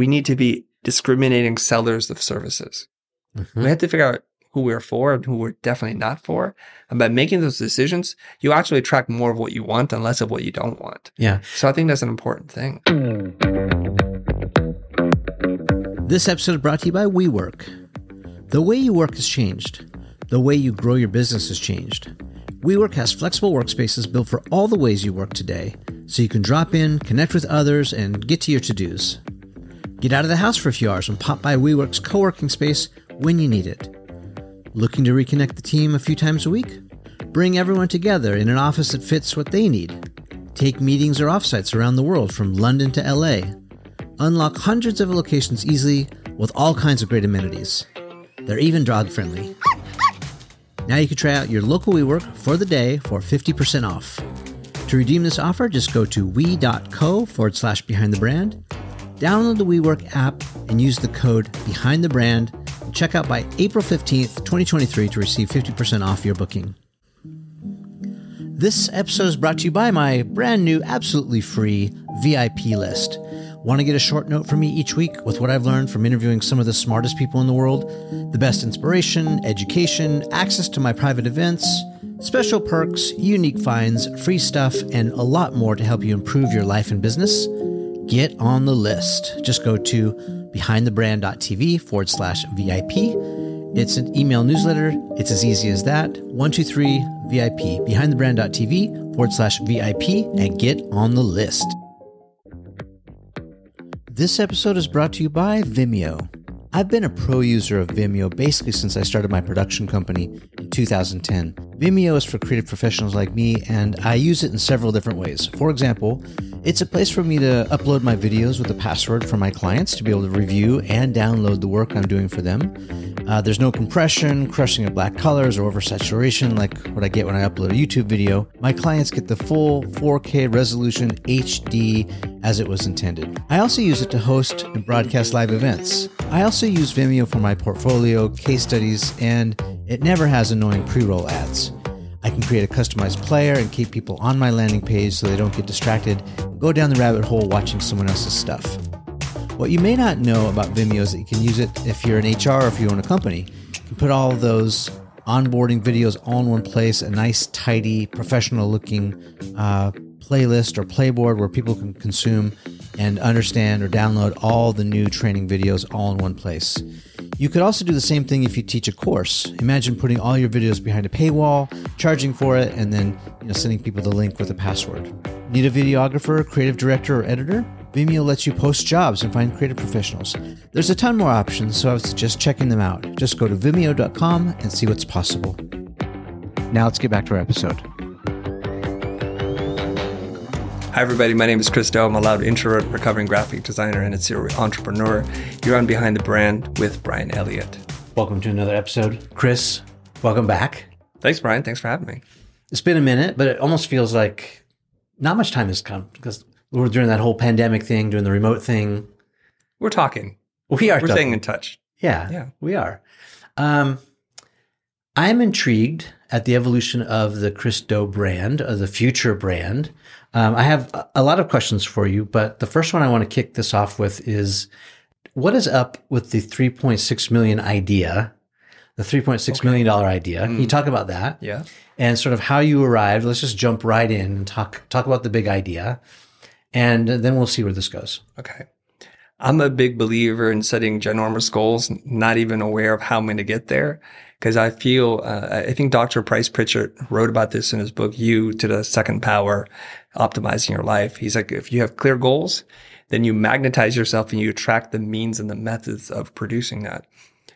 we need to be discriminating sellers of services. Mhm. We have to figure out who we're for and who we're definitely not for. And by making those decisions, you actually attract more of what you want and less of what you don't want. Yeah. So I think that's an important thing. This episode is brought to you by WeWork. The way you work has changed. The way you grow your business has changed. WeWork has flexible workspaces built for all the ways you work today, so you can drop in, connect with others, and get to your to dos. Get out of the house for a few hours and pop by WeWork's co working space when you need it. Looking to reconnect the team a few times a week? Bring everyone together in an office that fits what they need. Take meetings or offsites around the world from London to LA. Unlock hundreds of locations easily with all kinds of great amenities. They're even dog friendly. Now you can try out your local WeWork for the day for 50% off. To redeem this offer, just go to we.co forward slash behind the brand, download the WeWork app, and use the code behind the brand. And check out by April 15th, 2023 to receive 50% off your booking. This episode is brought to you by my brand new, absolutely free VIP list. Want to get a short note from me each week with what I've learned from interviewing some of the smartest people in the world? The best inspiration, education, access to my private events, special perks, unique finds, free stuff, and a lot more to help you improve your life and business? Get on the list. Just go to behindthebrand.tv forward slash VIP. It's an email newsletter. It's as easy as that. 123 VIP, behindthebrand.tv forward slash VIP, and get on the list. This episode is brought to you by Vimeo. I've been a pro user of Vimeo basically since I started my production company in 2010. Vimeo is for creative professionals like me, and I use it in several different ways. For example, it's a place for me to upload my videos with a password for my clients to be able to review and download the work I'm doing for them. Uh, there's no compression, crushing of black colors, or oversaturation like what I get when I upload a YouTube video. My clients get the full 4K resolution HD as it was intended. I also use it to host and broadcast live events. I also use Vimeo for my portfolio, case studies, and it never has annoying pre roll ads. I can create a customized player and keep people on my landing page so they don't get distracted go down the rabbit hole watching someone else's stuff. What you may not know about Vimeo is that you can use it if you're an HR or if you own a company. You can put all those onboarding videos all in one place, a nice, tidy, professional looking uh, playlist or playboard where people can consume and understand or download all the new training videos all in one place. You could also do the same thing if you teach a course. Imagine putting all your videos behind a paywall, charging for it, and then you know, sending people the link with a password. Need a videographer, creative director, or editor? Vimeo lets you post jobs and find creative professionals. There's a ton more options, so I would suggest checking them out. Just go to vimeo.com and see what's possible. Now let's get back to our episode. Hi, everybody. My name is Chris Do. I'm a loud introvert, recovering graphic designer, and a serial entrepreneur. You're on Behind the Brand with Bryan Elliott. Welcome to another episode. Chris, welcome back. Thanks, Bryan. Thanks for having me. It's been a minute, but it almost feels like not much time has come because we're doing that whole pandemic thing, doing the remote thing. We're talking. We are We're talking. staying in touch. Yeah, Yeah. we are. Um, I'm intrigued at the evolution of the Chris Do brand, of the Futur brand. Um, I have a- lot of questions for you, but the first one I want to kick this off with is what is up with the 3.6 million idea, the 3.6 million dollar idea? Can you talk about that? Yeah. and sort of how you arrived. Let's just jump right in and talk talk about the big idea, and then we'll see where this goes. Okay. I'm a big believer in setting ginormous goals, not even aware of how I'm going to get there. Because I feel, uh, I think Dr. Price Pritchett wrote about this in his book, You to the Second Power, Optimizing Your Life. He's like, if you have clear goals, then you magnetize yourself and you attract the means and the methods of producing that.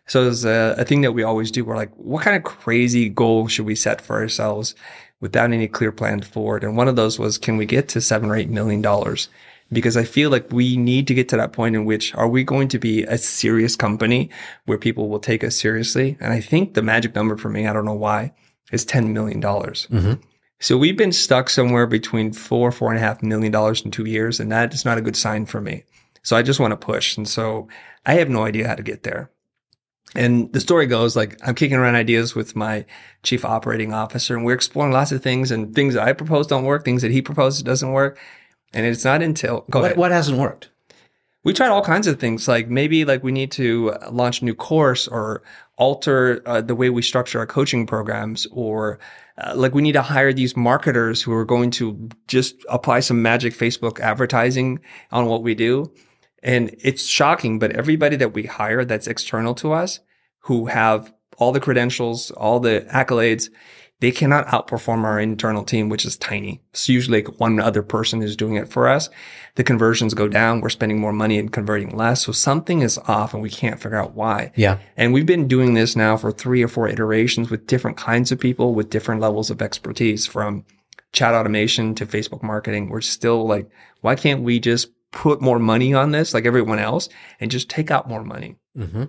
So it's a, a thing that we always do. We're like, what kind of crazy goal should we set for ourselves without any clear plan forward? And one of those was, can we get to seven or eight million dollars? Because I feel like we need to get to that point in which are we going to be a serious company where people will take us seriously? And I think the magic number for me, I don't know why, is $10 million. Mhm. So we've been stuck somewhere between four, four and a half million dollars in two years. And that is not a good sign for me. So I just want to push. And so I have no idea how to get there. And the story goes like I'm kicking around ideas with my chief operating officer and we're exploring lots of things and things that I propose don't work, things that he proposes doesn't work. And it's not until go What, ahead. what hasn't worked? We tried all kinds of things. Like maybe like we need to launch a new course or alter uh, the way we structure our coaching programs or uh, like we need to hire these marketers who are going to just apply some magic Facebook advertising on what we do. And it's shocking, but everybody that we hire that's external to us who have all the credentials, all the accolades, they cannot outperform our internal team, which is tiny. It's usually like one other person is doing it for us. The conversions go down. We're spending more money and converting less. So something is off and we can't figure out why. Yeah. And we've been doing this now for three or four iterations with different kinds of people with different levels of expertise from chat automation to Facebook marketing. We're still like, why can't we just put more money on this like everyone else and just take out more money? Mm-hmm.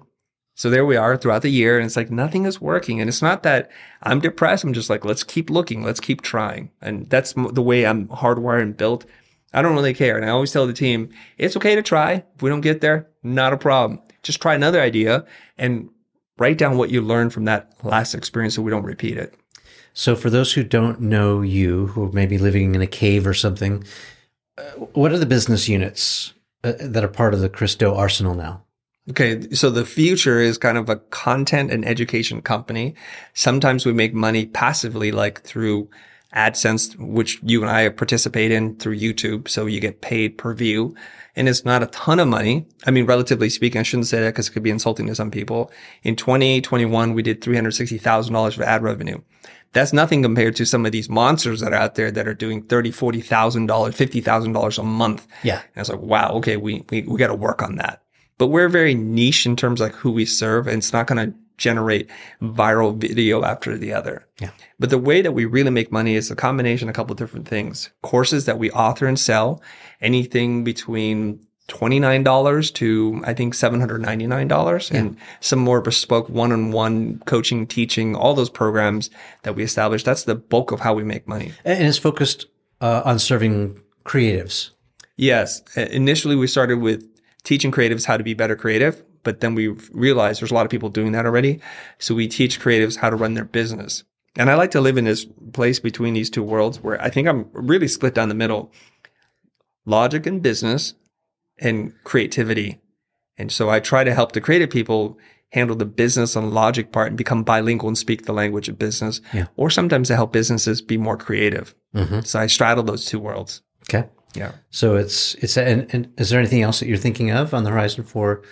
So there we are throughout the year. And it's like nothing is working. And it's not that I'm depressed. I'm just like, let's keep looking. Let's keep trying. And that's the way I'm hardwired and built. I don't really care. And I always tell the team, it's okay to try. If we don't get there, not a problem. Just try another idea and write down what you learned from that last experience so we don't repeat it. So for those who don't know you, who may be living in a cave or something, uh, what are the business units uh, that are part of the Chris Do arsenal now? Okay. So the Futur is kind of a content and education company. Sometimes we make money passively, like through AdSense, which you and I participate in through YouTube. So you get paid per view and it's not a ton of money. I mean, relatively speaking, I shouldn't say that because it could be insulting to some people. In 2021, we did $360,000 of ad revenue. That's nothing compared to some of these monsters that are out there that are doing $30, $40,000, $50,000 a month. Yeah. And I was like, wow, okay, we, we, we got to work on that but we're very niche in terms of like who we serve and it's not going to generate viral video after the other. Yeah. But the way that we really make money is a combination of a couple of different things. Courses that we author and sell, anything between $29 to I think $799 yeah. and some more bespoke one-on-one coaching, teaching, all those programs that we establish. That's the bulk of how we make money. And it's focused uh, on serving creatives. Yes. Initially we started with teaching creatives how to be better creative. But then we realized there's a lot of people doing that already. So we teach creatives how to run their business. And I like to live in this place between these two worlds where I think I'm really split down the middle. Logic and business and creativity. And so I try to help the creative people handle the business and logic part and become bilingual and speak the language of business. Yeah. Or sometimes to help businesses be more creative. Mm-hmm. So I straddle those two worlds. Okay. Yeah. So it's it's and, and is there anything else that you're thinking of on the horizon for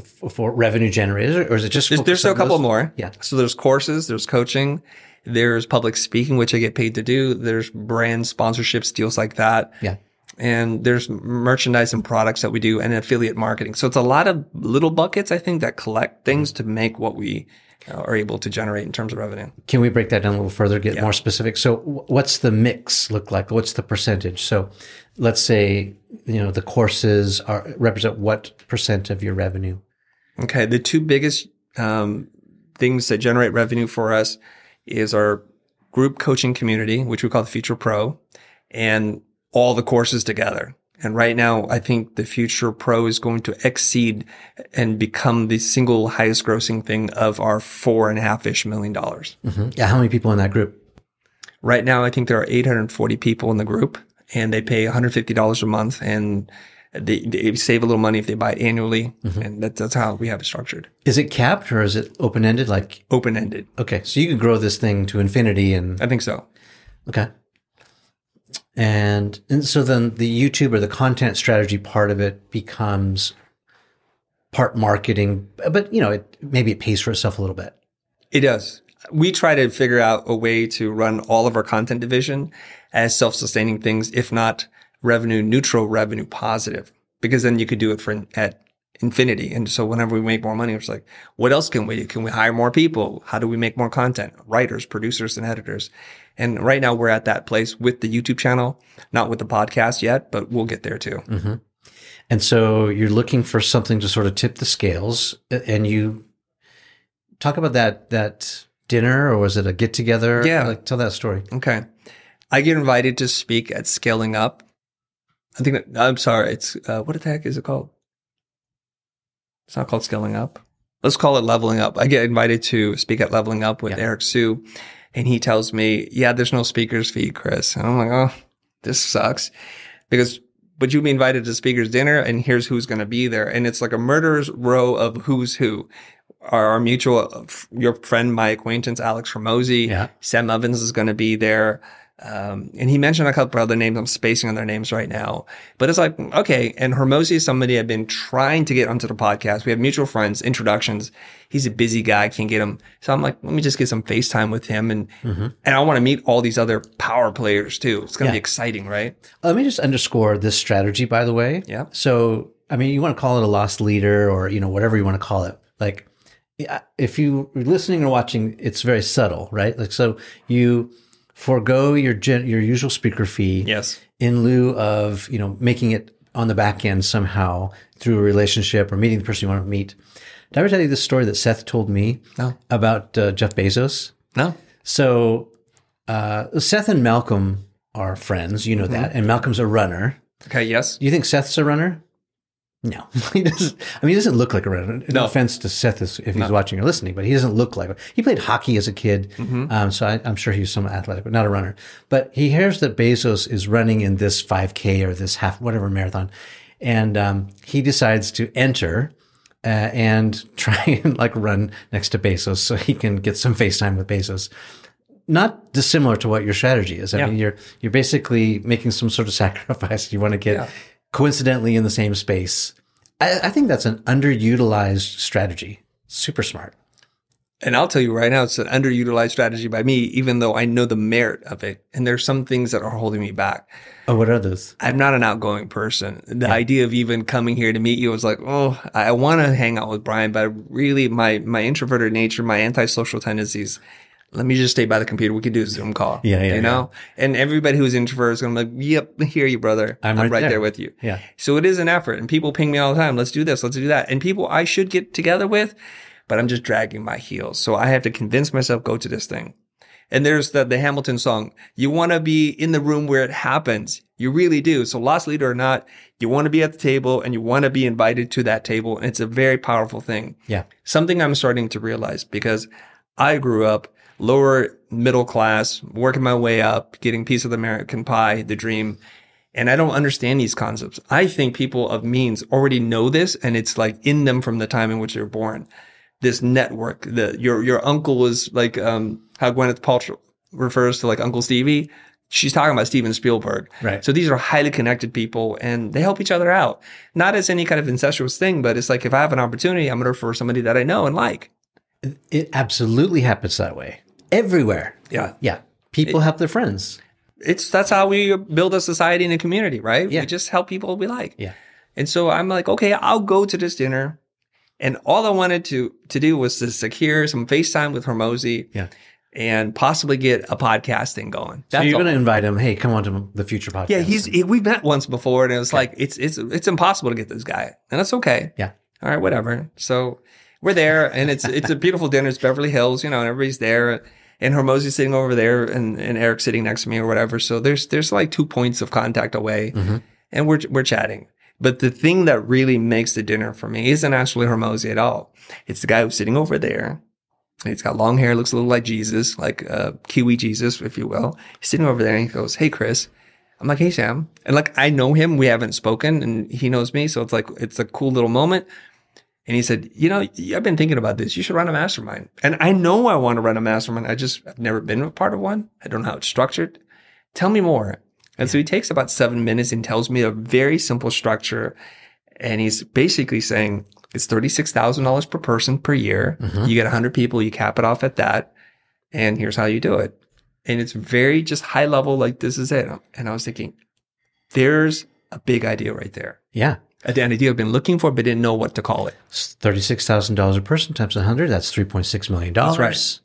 for revenue generators, or is it just there's, there's still a couple those? more? Yeah. So there's courses, there's coaching, there's public speaking, which I get paid to do. There's brand sponsorships, deals like that. Yeah. And there's merchandise and products that we do and affiliate marketing. So it's a lot of little buckets, I think, that collect things to make what we uh, are able to generate in terms of revenue. Can we break that down a little further, get Yeah. more specific? So what's the mix look like? What's the percentage? So let's say, you know, the courses are represent what percent of your revenue? Okay. The two biggest um, things that generate revenue for us is our group coaching community, which we call the Futur Pro, and all the courses together. And right now, I think the Futur Pro is going to exceed and become the single highest grossing thing of our four and a half ish million dollars. Mm-hmm. Yeah. How many people in that group? Right now, I think there are 840 people in the group and they pay $150 a month and they, they save a little money if they buy it annually. And that, that's how we have it structured. Is it capped or is it open ended? Like, Open ended. okay, so you could grow this thing to infinity and I think so. Okay. And and so then the YouTube or the content strategy part of it becomes part marketing, but you know, it maybe it pays for itself a little bit. It does. We try to figure out a way to run all of our content division as self-sustaining things, if not revenue neutral, revenue positive, because then you could do it for at infinity. And so whenever we make more money, it's like, what else can we do? Can we hire more people? How do we make more content? Writers, producers, and editors. And right now we're at that place with the YouTube channel, not with the podcast yet, but we'll get there too. And so you're looking for something to sort of tip the scales and you talk about that that dinner or was it a get together? Yeah. Like tell that story. Okay. I get invited to speak at Scaling Up. I think that, I'm sorry. It's, uh, what the heck is it called? It's not called Scaling Up. Let's call it Leveling Up. I get invited to speak at Leveling Up with Yeah. Eric Siu and he tells me, yeah, there's no speakers fee, Chris. And I'm like, oh, this sucks because but you'll be invited to speaker's dinner and here's who's going to be there. And it's like a murderer's row of who's who. Our, our mutual, uh, your friend, my acquaintance, Alex Hormozi, Yeah. Sam Ovens is going to be there. Um, and he mentioned a couple other names. I'm spacing on their names right now, but it's like, okay. And Hormozi is somebody I've been trying to get onto the podcast. We have mutual friends, introductions. He's a busy guy. Can't get him. So I'm like, let me just get some FaceTime with him. And, and I want to meet all these other power players too. It's going to Yeah. be exciting, right? Let me just underscore this strategy, by the way. Yeah. So, I mean, you want to call it a lost leader or, you know, whatever you want to call it. Like, if you are listening or watching, it's very subtle, right? Like, so you forego your gen- your usual speaker fee Yes. in lieu of, you know, making it on the back end somehow through a relationship or meeting the person you want to meet. Did I ever tell you this story that Seth told me No. about uh, Jeff Bezos? No. So, uh, Seth and Malcolm are friends. You know that. And Malcolm's a runner. Okay. Yes. Do you think Seth's a runner? No, he doesn't. I mean, he doesn't look like a runner. No, No. offense to Seth if he's watching or listening, but he doesn't look like. It. He played hockey as a kid, um, so I, I'm sure he's somewhat athletic, but not a runner. But he hears that Bezos is running in this 5K or this half whatever marathon, and um, he decides to enter. Uh, and try and like run next to Bezos so he can get some FaceTime with Bezos not dissimilar to what your strategy is. I Yeah. mean, you're you're basically making some sort of sacrifice. You want to get Yeah. Coincidentally in the same space. I, I think that's an underutilized strategy. Super smart. And I'll tell you right now, it's an underutilized strategy by me, even though I know the merit of it. And there's some things that are holding me back. Oh, what are those? I'm not an outgoing person. The idea of even coming here to meet you was like, oh, I want to hang out with Bryan, but really my, my introverted nature, my antisocial tendencies, let me just stay by the computer. We could do a Zoom call. Yeah, yeah, You know? And everybody who's introvert is going to be like, yep, hear you, brother. I'm I'm, right right, there." there. with you. Yeah. So it is an effort and people ping me all the time. Let's do this. Let's do that. And people I should get together with, but I'm just dragging my heels. So I have to convince myself, go to this thing. And there's the, the Hamilton song. You want to be in the room where it happens. You really do. So lost leader or not, you want to be at the table and you want to be invited to that table. And it's a very powerful thing. Yeah. Something I'm starting to realize because I grew up lower middle class, working my way up, getting piece of the American pie, the dream. And I don't understand these concepts. I think people of means already know this and it's like in them from the time in which they're born. This network, the, your, your uncle is like, um, how Gwyneth Paltrow refers to like Uncle Stevie. She's talking about Steven Spielberg. Right. So these are highly connected people and they help each other out. Not as any kind of incestuous thing, but it's like if I have an opportunity, I'm going to refer somebody that I know and like. It absolutely happens that way everywhere. Yeah. Yeah. People help their friends. It's, that's how we build a society and a community, right? Yeah. We just help people we like. Yeah. And so I'm like, okay, I'll go to this dinner. And all I wanted to, to do was to secure some FaceTime with Hormozi Yeah. and possibly get a podcast thing going. So That's you're going to invite him. Hey, come on to the Futur podcast. Yeah, he's he, we met once before, and it was like it's it's it's impossible to get this guy, and that's okay. Yeah. All right, whatever. So we're there, and it's it's a beautiful dinner. It's Beverly Hills, you know, and everybody's there, and Hormozi's sitting over there, and and Eric's sitting next to me or whatever. So there's there's like two points of contact away, and we're we're chatting. But the thing that really makes the dinner for me isn't actually Hormozi at all. It's the guy who's sitting over there. He's got long hair, looks a little like Jesus, like uh, Kiwi Jesus, if you will. He's sitting over there and he goes, Hey, Chris. I'm like, Hey, Sam. And like, I know him. We haven't spoken and he knows me. So it's like, it's a cool little moment. And he said, You know, I've been thinking about this. You should run a mastermind. And I know I want to run a mastermind. I just, I've never been a part of one. I don't know how it's structured. Tell me more. And so he takes about seven minutes and tells me a very simple structure. And he's basically saying it's $36,000 per person per year. Mm-hmm. You get 100 people, you cap it off at that. And here's how you do it. And it's very just high level, like this is it. And I was thinking, there's a big idea right there. Yeah. Idea I've been looking for, but didn't know what to call it. $36,000 a person times 100. That's $3.6 million. That's right.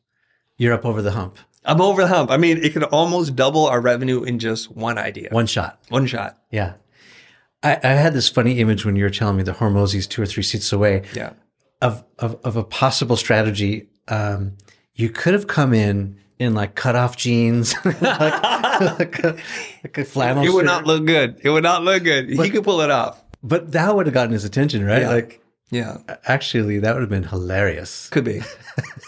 You're up over the hump. I'm over the hump. I mean, it could almost double our revenue in just one idea, One shot. one shot. Yeah. I, I had this funny image when you were telling me the Hormozi's two or three seats away Yeah. of, of, of a possible strategy. Um, you could have come in in like cutoff jeans, like, like, a, like a flannel It would shirt. not look good. It would not look good. he could pull it off. But that would have gotten his attention, right? Yeah. Like, Yeah. Actually, that would have been hilarious. Could be.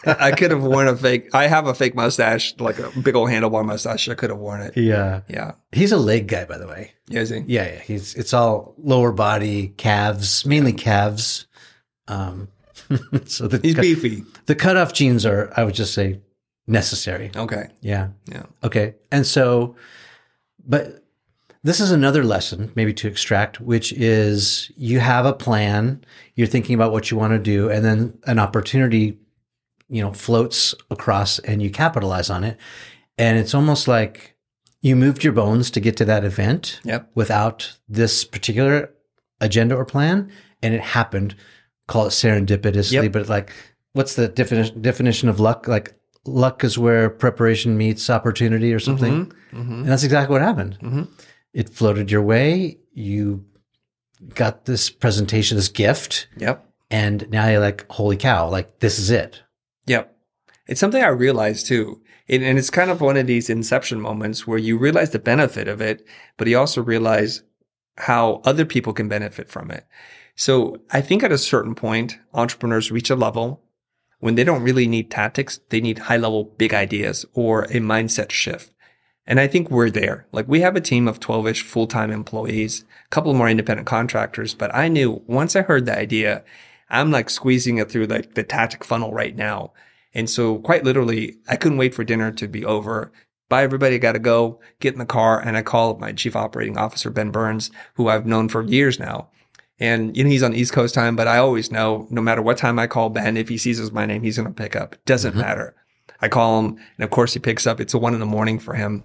I could have worn a fake. I have a fake mustache, like a big old handlebar mustache. I could have worn it. Yeah. Yeah. He's a leg guy, by the way. Yeah. Is he? Yeah, yeah. He's it's all lower body, calves, mainly calves. Um, so the He's cut- beefy. the cutoff jeans are, I would just say, necessary. Okay. Yeah. Yeah. Okay. And so, but this is another lesson maybe to extract, which is you have a plan, you're thinking about what you want to do, and then an opportunity, you know, floats across and you capitalize on it. And it's almost like you moved your bones to get to that event Yep. without this particular agenda or plan. And it happened, call it serendipitously, Yep. but like, what's the definition, definition of luck? Like, luck is where preparation meets opportunity or something. Mm-hmm. And that's exactly what happened. Mhm. It floated your way. You got this presentation, this gift, Yep. and now you're like, holy cow, like this is it. Yep. It's something I realized too. And, and it's kind of one of these inception moments where you realize the benefit of it, but you also realize how other people can benefit from it. So I think at a certain point, entrepreneurs reach a level when they don't really need tactics. They need high level big ideas or a mindset shift. And I think we're there. Like we have a team of 12 ish full time employees, a couple more independent contractors, but I knew once I heard the idea, I'm like squeezing it through like the tactic funnel right now. And so quite literally, I couldn't wait for dinner to be over. Bye, everybody. Got to go get in the car. And I call my chief operating officer, Ben Burns, who I've known for years now. And you know, he's on East Coast time, but I always know no matter what time I call Ben, if he sees my name, he's going to pick up. Doesn't mm-hmm. matter. I call him and of course he picks up. It's a one in the morning for him.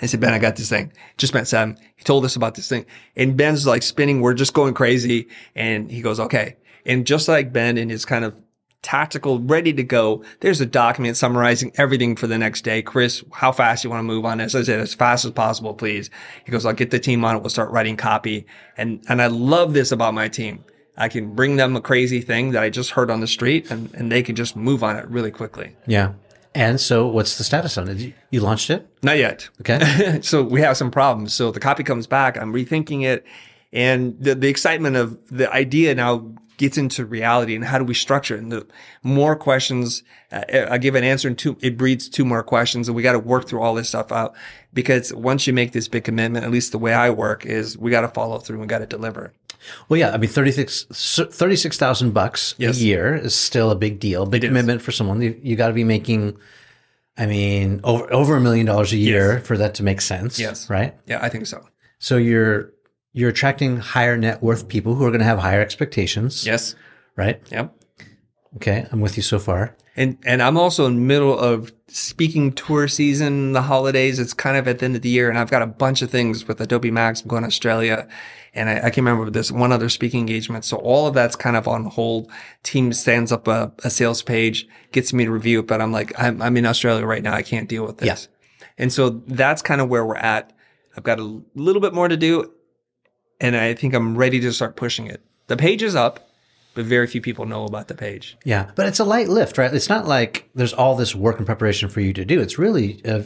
I said, Ben, I got this thing. Just met Sam. He told us about this thing. And Ben's like spinning. We're just going crazy. And he goes, okay. And just like Ben in his kind of tactical, ready to go, there's a document summarizing everything for the next day. Chris, how fast you want to move on this? I said, as fast as possible, please. He goes, I'll get the team on it. We'll start writing copy. And, and I love this about my team. I can bring them a crazy thing that I just heard on the street and, and they can just move on it really quickly. Yeah. And so what's the status on it? You, launched it? Not yet. Okay. so we have some problems. So the copy comes back. I'm rethinking it. And the, the excitement of the idea now gets into reality and how do we structure it? And the more questions, uh, I give an answer and two, it breeds two more questions and we got to work through all this stuff out because once you make this big commitment, at least the way I work is we got to follow through and got to deliver. Well, yeah. I mean, 36 36,000 bucks Yes. a year is still a big deal, big is. commitment for someone. You, you got to be making, I mean, over, over a million dollars a year for that to make sense. Yes. Right. Yeah, I think so. So you're, you're attracting higher net worth people who are going to have higher expectations. Yes. Right. Yep. Okay. I'm with you so far. And and I'm also in the middle of speaking tour season, the holidays. It's kind of at the end of the year, and I've got a bunch of things with Adobe Max. I'm going to Australia, and I, I can remember this one other speaking engagement. So all of that's kind of on hold. Team stands up a, a sales page, gets me to review it, but I'm like, I'm, I'm in Australia right now. I can't deal with this. And so that's kind of where we're at. I've got a little bit more to do, and I think I'm ready to start pushing it. The page is up, but very few people know about the page. Yeah, but it's a light lift, right? It's not like there's all this work and preparation for you to do. It's really, uh,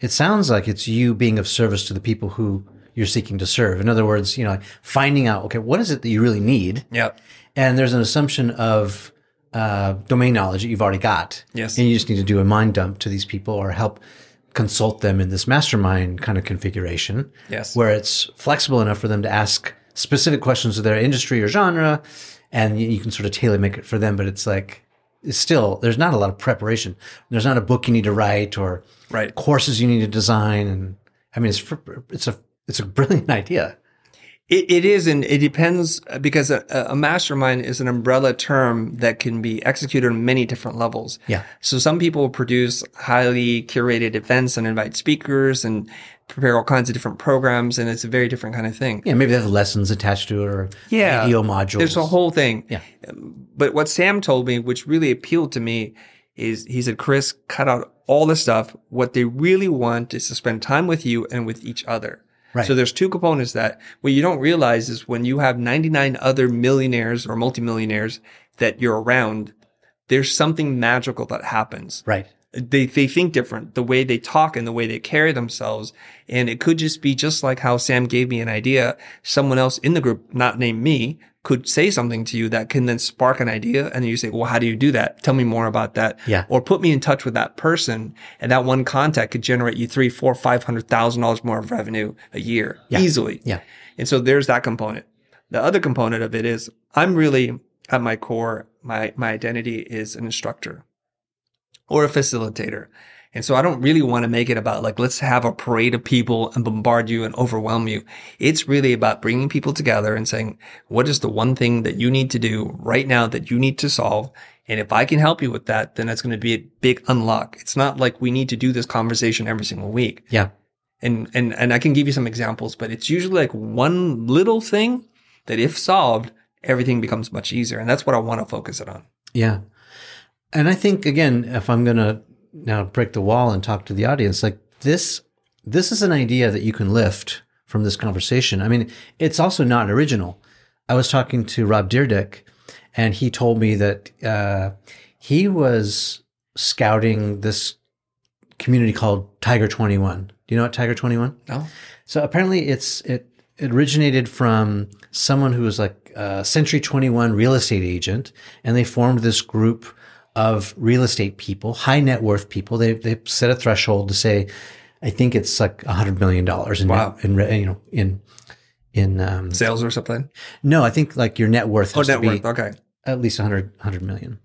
it sounds like it's you being of service to the people who you're seeking to serve. In other words, you know, finding out, okay, what is it that you really need? Yep. And there's an assumption of uh, domain knowledge that you've already got. Yes. And you just need to do a mind dump to these people or help consult them in this mastermind kind of configuration. Yes. Where it's flexible enough for them to ask specific questions of their industry or genre and you, can sort of tailor make it for them. But it's like, it's still, there's not a lot of preparation. There's not a book you need to write or Right. courses you need to design. And I mean, it's, it's a, it's a brilliant idea. It, it is, and it depends uh, because a, a mastermind is an umbrella term that can be executed on many different levels. Yeah. So some people produce highly curated events and invite speakers and prepare all kinds of different programs, and it's a very different kind of thing. Yeah. Maybe they have lessons attached to it or Yeah. video modules. There's a whole thing. Yeah. But what Sam told me, which really appealed to me, is he said, Chris, cut out all the stuff. What they really want is to spend time with you and with each other. Right. So there's two components that. What you don't realize is when you have 99 other millionaires or multimillionaires that you're around, there's something magical that happens. Right. They, they think different, the way they talk and the way they carry themselves. And it could just be just like how Sam gave me an idea. Someone else in the group, not named me, could say something to you that can then spark an idea. And then you say, well, how do you do that? Tell me more about that. Yeah. Or put me in touch with that person. And that one contact could generate you three, four, five hundred thousand dollars more of revenue a year Yeah. easily. Yeah. And so there's that component. The other component of it is I'm really at my core, my, my identity is an instructor or a facilitator. And so I don't really want to make it about like, let's have a parade of people and bombard you and overwhelm you. It's really about bringing people together and saying, what is the one thing that you need to do right now that you need to solve? And if I can help you with that, then that's going to be a big unlock. It's not like we need to do this conversation every single week. Yeah. And, and, and I can give you some examples, but it's usually like one little thing that if solved, everything becomes much easier. And that's what I want to focus it on. Yeah. And I think again, if I'm going to now break the wall and talk to the audience, like this, this is an idea that you can lift from this conversation. I mean, it's also not original. I was talking to Rob Dyrdek and he told me that, uh, he was scouting this community called Tiger 21. Do you know what Tiger 21? No? So apparently it's it, it originated from someone who was like a Century 21 real estate agent and they formed this group of real estate people, high net worth people. They they set a threshold to say I think it's like a 100 million dollars in, Wow. net- in you know in in um Sales or something? no, I think like your net worth Oh, has to net be worth. Okay. at least 100, 100 million.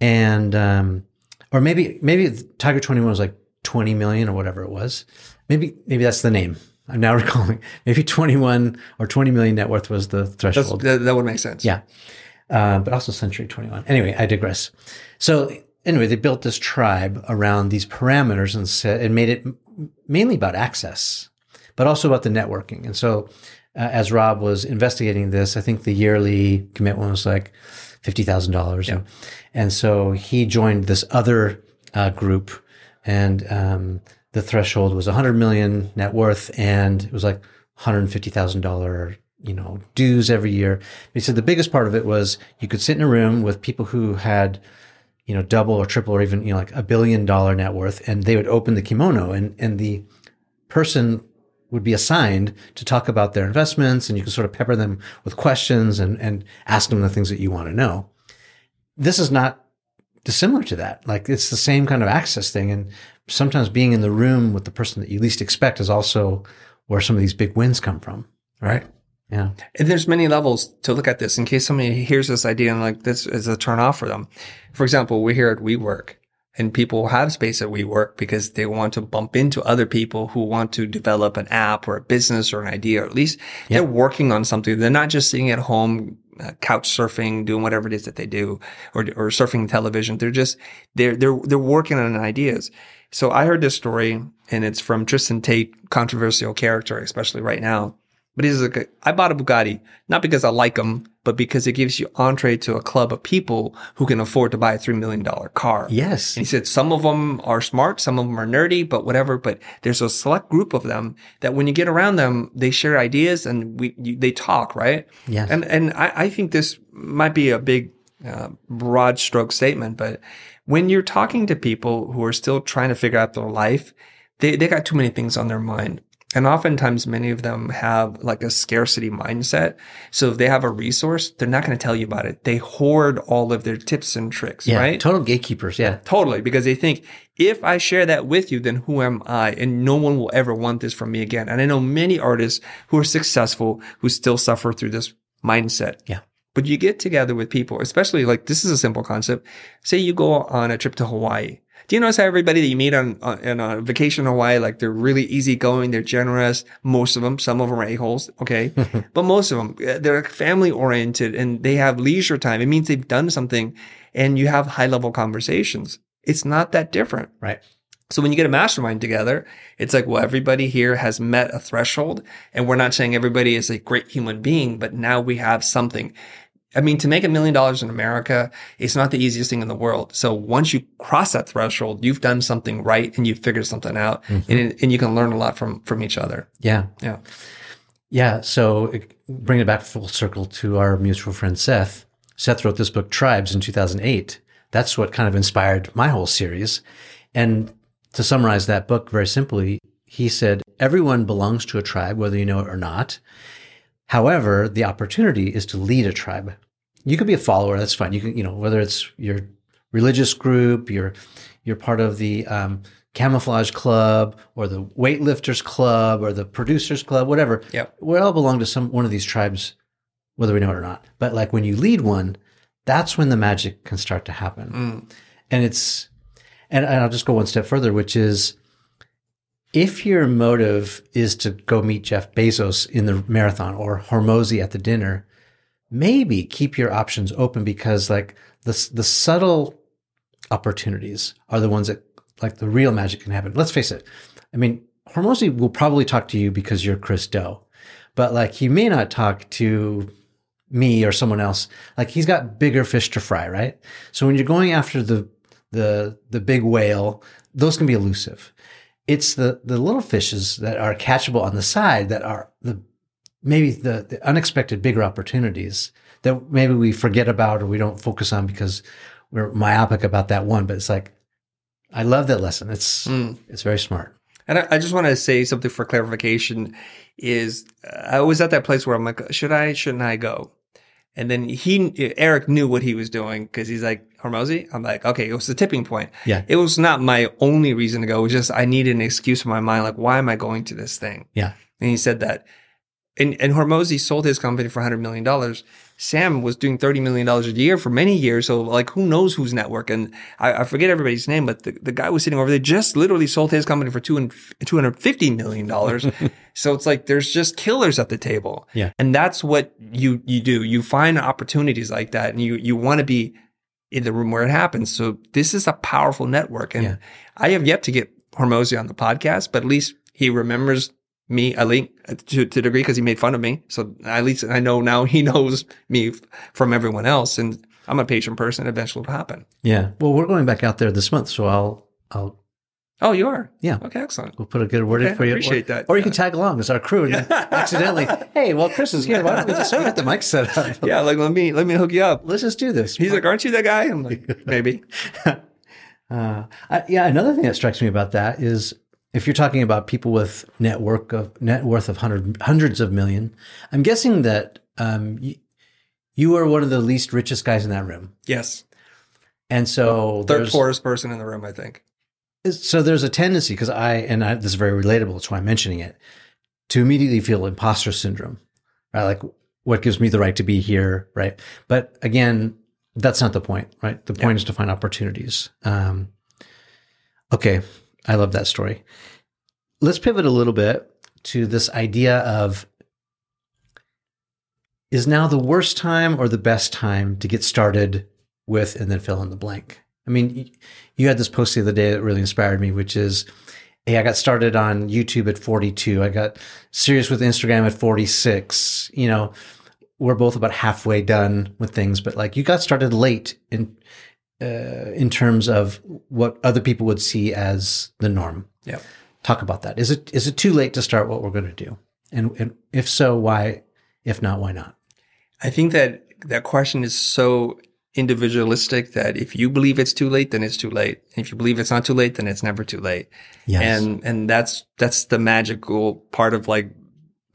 And, um, or maybe, maybe Tiger 21 was like 20 million or whatever it was. Maybe, maybe that's the name. I'm now recalling. Maybe 21 or 20 million net worth was the That's, threshold. that, that would make sense. Yeah. Uh, but also Century 21. Anyway, I digress. So anyway, they built this tribe around these parameters and said, and made it mainly about access, but also about the networking. And so, uh, as Rob was investigating this, I think the yearly commitment was like $50,000. And, and so he joined this other uh, group and, um, the threshold was 100 million net worth and it was like $150,000 you know, dues every year. He said the biggest part of it was you could sit in a room with people who had, you know, double or triple or even, you know, like a billion dollar net worth and they would open the kimono and, and the person would be assigned to talk about their investments and you can sort of pepper them with questions and, and ask them the things that you want to know. This is not dissimilar to that. Like it's the same kind of access thing. And sometimes being in the room with the person that you least expect is also where some of these big wins come from. Right. Yeah. And there's many levels to look at this in case somebody hears this idea and like this is a turn off for them. For example, we're here at WeWork and people have space at WeWork because they want to bump into other people who want to develop an app or a business or an idea, or at least they're working on something. They're not just sitting at home, uh, couch surfing, doing whatever it is that they do or, or surfing television. They're just, they're, they're, they're working on ideas. So I heard this story and it's from Tristan Tate, controversial character, especially right now. But he's like, I bought a Bugatti, not because I like them, but because it gives you entree to a club of people who can afford to buy a $3 million car. Yes. And he said, some of them are smart, some of them are nerdy, but whatever. But there's a select group of them that when you get around them, they share ideas and we, you, they talk, right? Yes. And, and I, I think this might be a big, uh, broad stroke statement, but when you're talking to people who are still trying to figure out their life, they, they got too many things on their mind. And oftentimes many of them have like a scarcity mindset. So if they have a resource, they're not going to tell you about it. They hoard all of their tips and tricks, yeah. right? Total gatekeepers. Yeah. Totally. Because they think if I share that with you, then who am I? And no one will ever want this from me again. And I know many artists who are successful who still suffer through this mindset. Yeah. But you get together with people, especially like this is a simple concept. Say you go on a trip to Hawaii. Do you notice how everybody that you meet on, on, on a vacation in Hawaii, like they're really easygoing, they're generous. Most of them, some of them are a-holes. Okay. but most of them, uh, they're family oriented and they have leisure time. It means they've done something and you have high level conversations. It's not that different. Right. So when you get a mastermind together, it's like, well, everybody here has met a threshold and we're not saying everybody is a great human being, but now we have something. I mean, to make a million dollars in America, it's not the easiest thing in the world. So once you cross that threshold, you've done something right and you've figured something out mm-hmm. and, and you can learn a lot from, from each other. Yeah. Yeah. Yeah. So bring it back full circle to our mutual friend Seth. Seth wrote this book, Tribes, in 2008. That's what kind of inspired my whole series. And to summarize that book very simply, he said, everyone belongs to a tribe, whether you know it or not. However, the opportunity is to lead a tribe. You could be a follower. That's fine. You can, you know, whether it's your religious group, you're, you're part of the, um, camouflage club or the weightlifters club or the producers club, whatever. Yep. We all belong to some, one of these tribes, whether we know it or not. But like when you lead one, that's when the magic can start to happen. Mm. And it's, and I'll just go one step further, which is if your motive is to go meet Jeff Bezos in the marathon or Hormozi at the dinner, maybe keep your options open because like the, the subtle opportunities are the ones that like the real magic can happen. Let's face it. I mean, Hormozi will probably talk to you because you're Chris Do, but like he may not talk to me or someone else. Like he's got bigger fish to fry, right? So when you're going after the the the big whale, those can be elusive. It's the the little fishes that are catchable on the side that are the maybe the, the unexpected bigger opportunities that maybe we forget about or we don't focus on because we're myopic about that one. But it's like I love that lesson. It's Mm. it's very smart. And I, I just want to say something for clarification is uh, I was at that place where I'm like, should I, shouldn't I go? And then he, Eric knew what he was doing because he's like, Hormozi? I'm like, okay, it was the tipping point. Yeah. It was not my only reason to go. It was just, I needed an excuse in my mind. Like, why am I going to this thing? Yeah. And he said that. And, and Hormozi sold his company for $100 million. Sam was doing $30 million a year for many years. So like, who knows whose network? And I, I forget everybody's name, but the, the guy was sitting over there just literally sold his company for two and $250 million. so it's like, there's just killers at the table. Yeah. And that's what you, you do. You find opportunities like that and you, you want to be in the room where it happens. So this is a powerful network. And Yeah. I have yet to get Hormozi on the podcast, but at least he remembers me, at least to, to a degree because he made fun of me. So at least I know now he knows me from everyone else. And I'm a patient person. Eventually it'll happen. Yeah. Well, we're going back out there this month, so I'll I'll Oh, you are? Yeah. Okay. Excellent. we'll put a good word in for you. appreciate or, that. Or you can tag along as our crew and accidentally, hey, well, Chris is here. Why don't we just get the mic set up? Yeah. Like, let me, let me hook you up. Let's just do this. He's like, aren't you that guy? I'm like, maybe. Uh, I, yeah, another thing that strikes me about that is if you're talking about people with network of net worth of hundred, hundreds of million, I'm guessing that um, you, you are one of the least richest guys in that room, Yes. and so Third poorest person in the room, I think. so there's a tendency because I and I, this is very relatable. That's why I'm mentioning it to immediately feel imposter syndrome, right? Like what gives me the right to be here, right? But again, that's not the point, right? The point is to find opportunities. Um, okay, I love that story. Let's pivot a little bit to this idea of is now the worst time or the best time to get started with and then fill in the blank. I mean, you had this post the other day that really inspired me, which is, hey, I got started on YouTube at 42. I got serious with Instagram at 46. You know, we're both about halfway done with things, but like you got started late in uh, in terms of what other people would see as the norm. Yeah. Talk about that. Is it is it too late to start what we're going to do? And, and if so, why? If not, why not? I think that that question is so individualistic that if you believe it's too late, then it's too late. If you believe it's not too late, then it's never too late. Yes. And and that's that's the magical part of like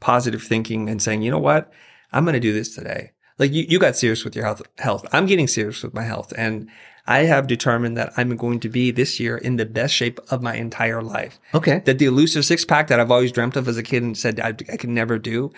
positive thinking and saying, you know what, I'm going to do this today. Like you, you got serious with your health. Health. I'm getting serious with my health, and I have determined that I'm going to be this year in the best shape of my entire life. okay. That the elusive six pack that I've always dreamt of as a kid and said I, I could never do,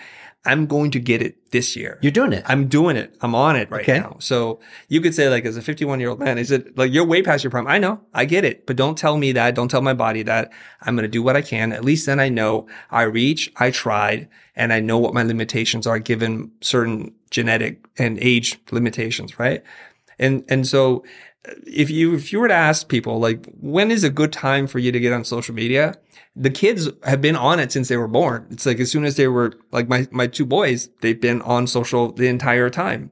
I'm going to get it this year. You're doing it. I'm doing it. I'm on it right Okay. now. So you could say like as a 51 year old man, is it like you're way past your prime? I know. I get it. But don't tell me that. Don't tell my body that. I'm going to do what I can. At least then I know I reach, I tried, and I know what my limitations are given certain genetic and age limitations, right? And and so if you if you were to ask people like when is a good time for you to get on social media, the kids have been on it since they were born. It's like as soon as they were like my my two boys, they've been on social the entire time.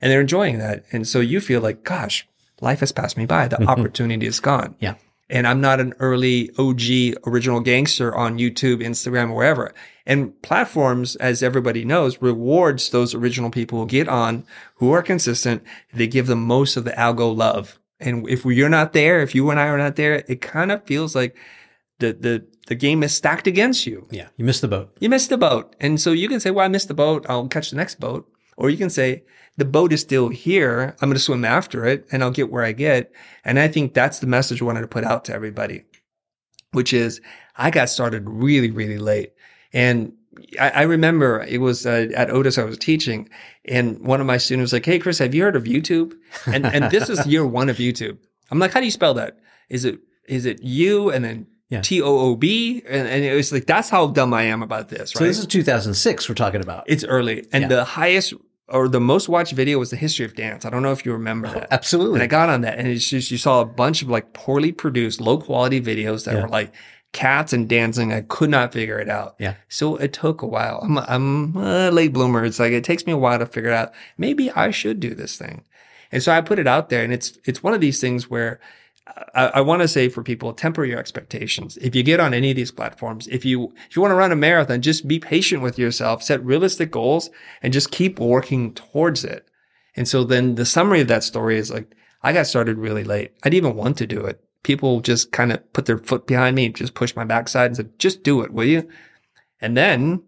And they're enjoying that. And so you feel like, gosh, life has passed me by. The mm-hmm. opportunity is gone. Yeah. And I'm not an early OG original gangster on YouTube, Instagram, or wherever. And platforms, as everybody knows, rewards those original people who get on, who are consistent. They give them most of the algo love. And if you're not there, if you and I are not there, it kind of feels like the, the, the game is stacked against you. Yeah. You missed the boat. You missed the boat. And so you can say, well, I missed the boat. I'll catch the next boat. Or you can say, the boat is still here. I'm going to swim after it and I'll get where I get. And I think that's the message I wanted to put out to everybody, which is I got started really, really late. And I, I remember it was uh, at Otis I was teaching, and one of my students was like, "Hey, Chris, have you heard of YouTube?" And and this is year one of YouTube. I'm like, "How do you spell that? Is it is it U and then Yeah. T O O And, and it was like that's how dumb I am about this. Right? So this is 2006 we're talking about. it's early, and Yeah. the highest or the most watched video was the history of dance. I don't know if you remember oh, that. Absolutely. And I got on that, and it's just you saw a bunch of like poorly produced, low quality videos that Yeah. were like cats and dancing. I could not figure it out. Yeah. So it took a while. I'm I'm a late bloomer. It's like it takes me a while to figure it out. Maybe I should do this thing. And so I put it out there, and it's it's one of these things where I, I want to say for people, temper your expectations. If you get on any of these platforms, if you if you want to run a marathon, just be patient with yourself, set realistic goals, and just keep working towards it. And so then the summary of that story is like, I got started really late. I didn't even want to do it. People just kind of put their foot behind me, just pushed my backside and said, just do it, will you? And then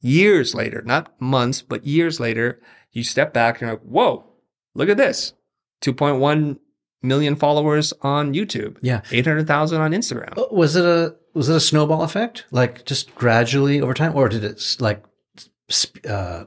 years later, not months, but years later, you step back and you're like, whoa, look at this. 2.1 million followers on YouTube. Yeah. 800,000 on Instagram. Uh, Was it a was it a snowball effect? Like just gradually over time, or did it like uh,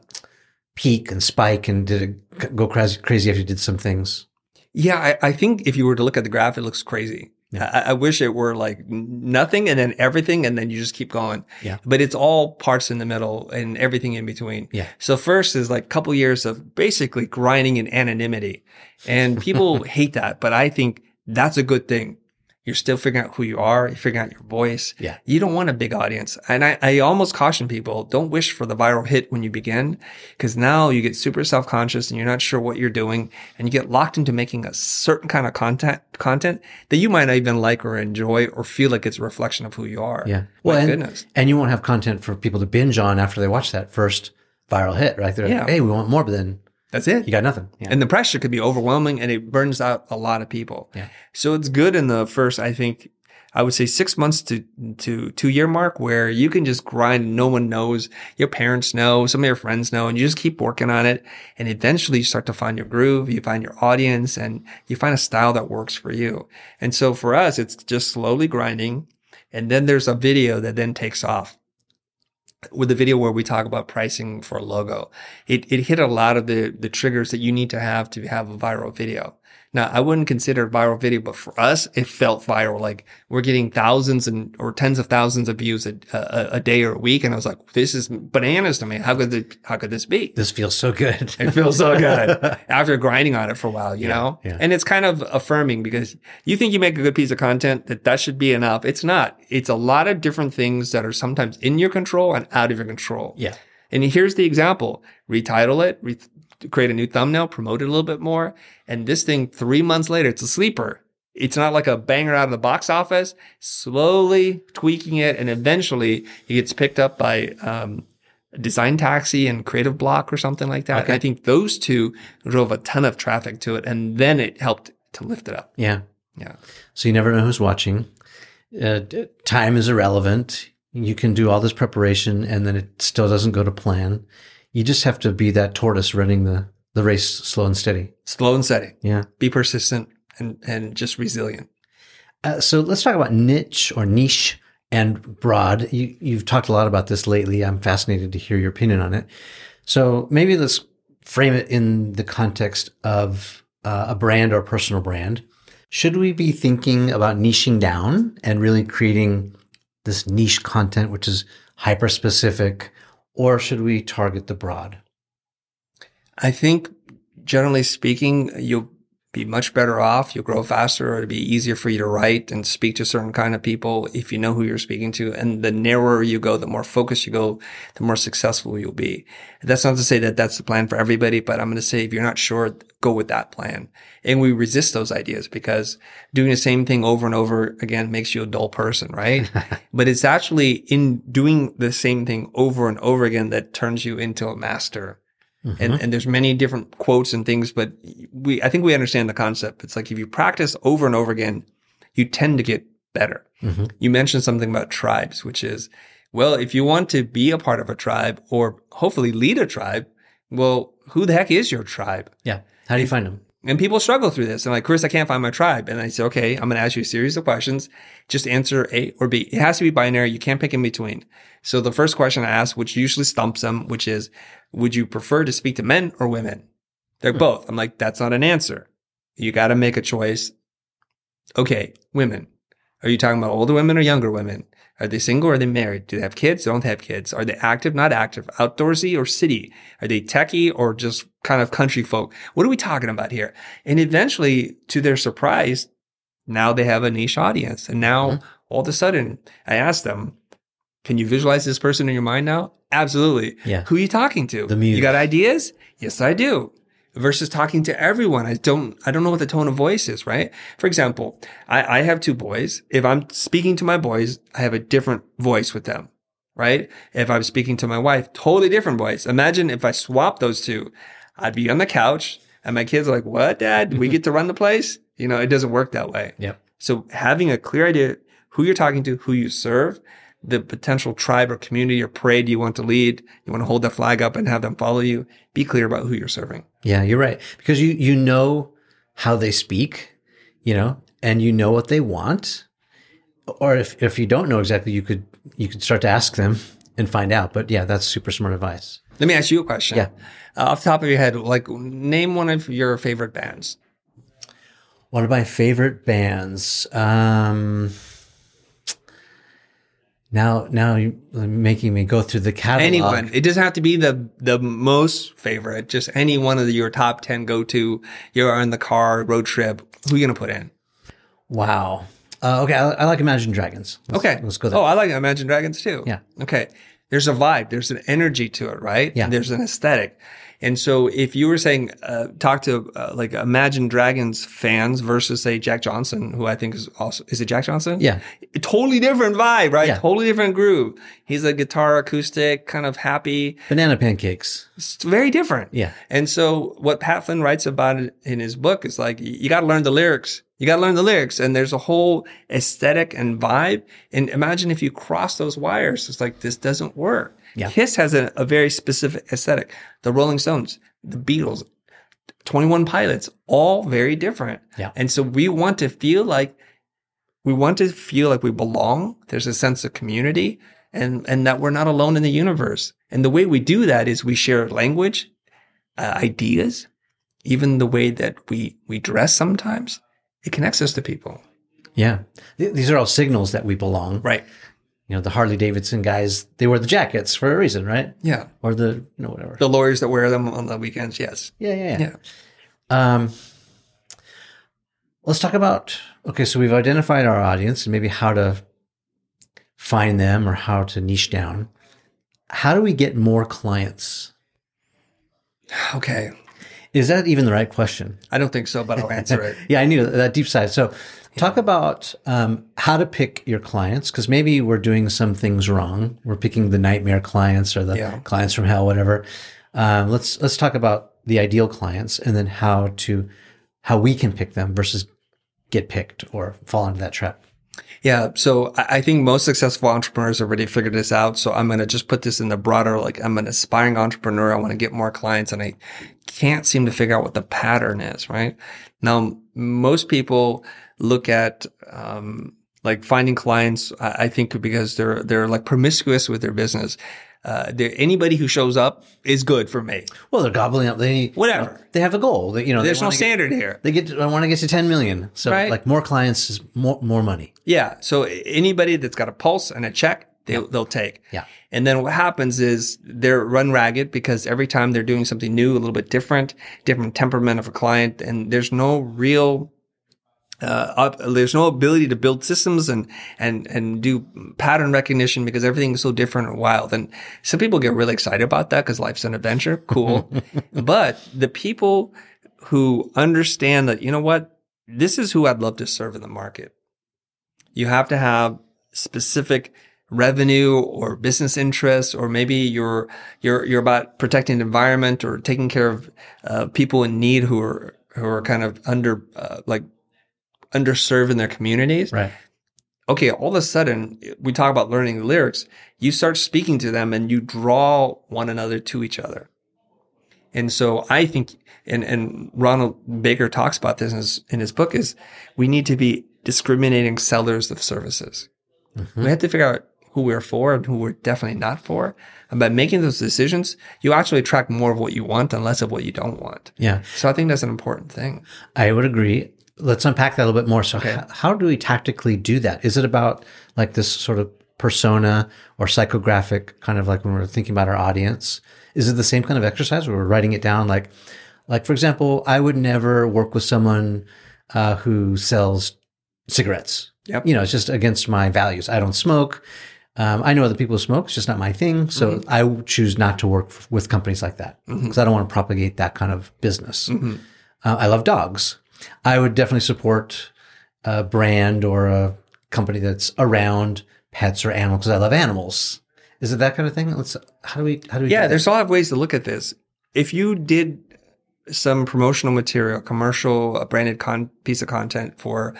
peak and spike, and did it go crazy crazy after you did some things? Yeah, I, I think if you were to look at the graph, it looks crazy. Yeah. I, I wish it were like nothing and then everything, and then you just keep going. Yeah. But it's all parts in the middle and everything in between. Yeah. So first is like a couple years of basically grinding in anonymity, and people hate that, but I think that's a good thing. You're still figuring out who you are. You're figuring out your voice. Yeah. You don't want a big audience. And I, I almost caution people, don't wish for the viral hit when you begin, because now you get super self-conscious and you're not sure what you're doing and you get locked into making a certain kind of content, content that you might not even like or enjoy or feel like it's a reflection of who you are. Yeah. My and, goodness. And you won't have content for people to binge on after they watch that first viral hit, right? They're Yeah. like, hey, we want more, but then That's it. you got nothing. Yeah. And the pressure could be overwhelming and it burns out a lot of people. Yeah. So it's good in the first, I think, I would say six months to, to two year mark where you can just grind. No one knows. Your parents know. Some of your friends know and you just keep working on it. And eventually you start to find your groove. You find your audience and you find a style that works for you. And so for us, it's just slowly grinding. And then there's a video that then takes off with the video where we talk about pricing for a logo, it, it hit a lot of the, the triggers that you need to have to have a viral video. Now, I wouldn't consider it viral video, but for us, it felt viral. Like we're getting thousands and or tens of thousands of views a, a, a day or a week. And I was like, this is bananas to me. How could the, how could this be? this feels so good. It feels so good after grinding on it for a while, you Yeah, know? yeah. And it's kind of affirming because you think you make a good piece of content that that should be enough. It's not. It's a lot of different things that are sometimes in your control and out of your control. yeah. And here's the example. Retitle it, re- create a new thumbnail, promote it a little bit more. And this thing three months later, it's a sleeper. It's not like a banger out of the box office, slowly tweaking it. And eventually it gets picked up by, um, Design Taxi and Creative Bloq or something like that. Okay. I think those two drove a ton of traffic to it. And then it helped to lift it up. Yeah. Yeah. So you never know who's watching. Uh, time is irrelevant. You can do all this preparation and then it still doesn't go to plan. You just have to be that tortoise running the, the race slow and steady. Slow and steady. Yeah. Be persistent and, and just resilient. Uh, so let's talk about niche or niche and broad. You, you've talked a lot about this lately. I'm fascinated to hear your opinion on it. So maybe let's frame it in the context of uh, a brand or a personal brand. Should we be thinking about niching down and really creating this niche content, which is hyper specific, or should we target the broad? I think generally speaking, you'll be much better off. You'll grow faster. It'll be easier for you to write and speak to certain kind of people if you know who you're speaking to. And the narrower you go, the more focused you go, the more successful you'll be. That's not to say that that's the plan for everybody, but I'm going to say if you're not sure, go with that plan. And we resist those ideas because doing the same thing over and over again makes you a dull person, right? but it's actually in doing the same thing over and over again that turns you into a master and, and there's many different quotes and things, but we, I think we understand the concept. It's like if you practice over and over again, you tend to get better. Mhm. You mentioned something about tribes, which is, well, if you want to be a part of a tribe or hopefully lead a tribe, well, who the heck is your tribe? Yeah. How do you find them? And people struggle through this. And like, Chris, I can't find my tribe. And I say, okay, I'm going to ask you a series of questions. Just answer A or B. It has to be binary. You can't pick in between. So the first question I ask, which usually stumps them, which is, would you prefer to speak to men or women? They're both. I'm like, that's not an answer. You got to make a choice. Okay, women. Are you talking about older women or younger women? Are they single or are they married? Do they have kids? Don't have kids? Are they active, not active? Outdoorsy or city? Are they techie or just kind of country folk? What are we talking about here? And eventually, to their surprise, now they have a niche audience. And now Mhm. all of a sudden, I asked them, can you visualize this person in your mind now? Absolutely. Yeah. Who are you talking to? The muse. You got ideas? Yes, I do. Versus talking to everyone. I don't, I don't know what the tone of voice is, right? For example, I, I have two boys. If I'm speaking to my boys, I have a different voice with them, right? If I'm speaking to my wife, totally different voice. Imagine if I swap those two, I'd be on the couch and my kids are like, what, dad? We get to run the place? You know, it doesn't work that way. Yep. So having a clear idea who you're talking to, who you serve, the potential tribe or community or parade you want to lead, you want to hold that flag up and have them follow you. Be clear about who you're serving. Yeah, you're right. Because you, you know how they speak, you know, and you know what they want. Or if, if you don't know exactly, you could, you could start to ask them and find out. But yeah, that's super smart advice. Let me ask you a question. Yeah. Uh, off the top of your head, like name one of your favorite bands. One of my favorite bands. Um, now, now you're making me go through the catalog. Anyone. It doesn't have to be the the most favorite. Just any one of the, your top ten go to. You're in the car road trip. Who are you gonna put in? Wow. Uh, okay, I, I like Imagine Dragons. Let's- Okay. let's go there. Oh, I like Imagine Dragons too. Yeah. Okay. There's a vibe. There's an energy to it, right? Yeah. There's an aesthetic. And so if you were saying, uh, talk to uh, like Imagine Dragons fans versus say Jack Johnson, who I think is also, is it Jack Johnson? Yeah. Totally different vibe, right? Yeah. Totally different groove. He's a guitar acoustic, kind of happy. Banana pancakes. It's very different. Yeah. And so what Pat Flynn writes about it in his book is like, you got to learn the lyrics. You got to learn the lyrics. And there's a whole aesthetic and vibe. And imagine if you cross those wires, it's like, this doesn't work. Yeah. Kiss has a, a very specific aesthetic. The Rolling Stones, the Beatles, 21 Pilots, all very different. Yeah. And so we want to feel like, we want to feel like we belong. There's a sense of community and, and that we're not alone in the universe. And the way we do that is we share language, uh, ideas, even the way that we, we dress sometimes. It connects us to people. Yeah. Th- these are all signals that we belong. Right. You know, the Harley Davidson guys, they wear the jackets for a reason, right? Yeah. Or the, you know, whatever. The lawyers that wear them on the weekends. Yes. Yeah, yeah, yeah. Yeah. Um, let's talk about, okay, so we've identified our audience and maybe how to find them or how to niche down. How do we get more clients? Okay. Is that even the right question? I don't think so, but I'll answer it. Yeah, I knew that deep side. So, talk about um, how to pick your clients because maybe we're doing some things wrong. We're picking the nightmare clients or the Yeah. clients from hell, whatever. Um, let's let's talk about the ideal clients and then how to how we can pick them versus get picked or fall into that trap. Yeah. So I I think most successful entrepreneurs already figured this out. So I'm going to just put this in the broader, like I'm an aspiring entrepreneur. I want to get more clients and I can't seem to figure out what the pattern is, right? Now, most people look at, um, like finding clients, I I think because they're, they're like promiscuous with their business. Uh, anybody who shows up is good for me. Well, they're gobbling up. They Whatever. They have a goal. They, you know, There's no get- standard here. They get. To, I want to get to ten million. So, Right. like more clients is more more money. Yeah. So anybody that's got a pulse and a check, they, they'll take. Yeah. And then what happens is they're run ragged because every time they're doing something new, a little bit different, different temperament of a client, and there's no real, uh, up, there's no ability to build systems and, and, and do pattern recognition because everything is so different and wild. And some people get really excited about that because life's an adventure. Cool. but the people who understand that, you know what? This is who I'd love to serve in the market. You have to have specific revenue or business interests, or maybe you're you're you're about protecting the environment or taking care of uh, people in need who are who are kind of under uh, like underserved in their communities. Right. okay, all of a sudden we talk about learning the lyrics. You start speaking to them and you draw one another to each other. And so I think, and, and Ronald Baker talks about this in his, in his book is we need to be discriminating sellers of services. Mm-hmm. We have to figure out who we're for and who we're definitely not for. And by making those decisions, you actually attract more of what you want and less of what you don't want. Yeah, So I think that's an important thing. I would agree. Let's unpack that a little bit more. So, h- how do we tactically do that? Is it about like this sort of persona or psychographic kind of like when we're thinking about our audience? Is it the same kind of exercise where we're writing it down? Like, like for example, I would never work with someone uh, who sells cigarettes. Yep. You know, it's just against my values. I don't smoke. Um, I know other people who smoke. It's just not my thing. So Mm-hmm. I choose not to work f- with companies like that because I don't want to propagate that kind of business. Mm-hmm. Uh, I love dogs. I would definitely support a brand or a company that's around pets or animals because I love animals. Is it that kind of thing? Let's. How do we? How do we? Yeah, there's a lot of ways to look at this. If you did some promotional material, commercial, a branded con- piece of content for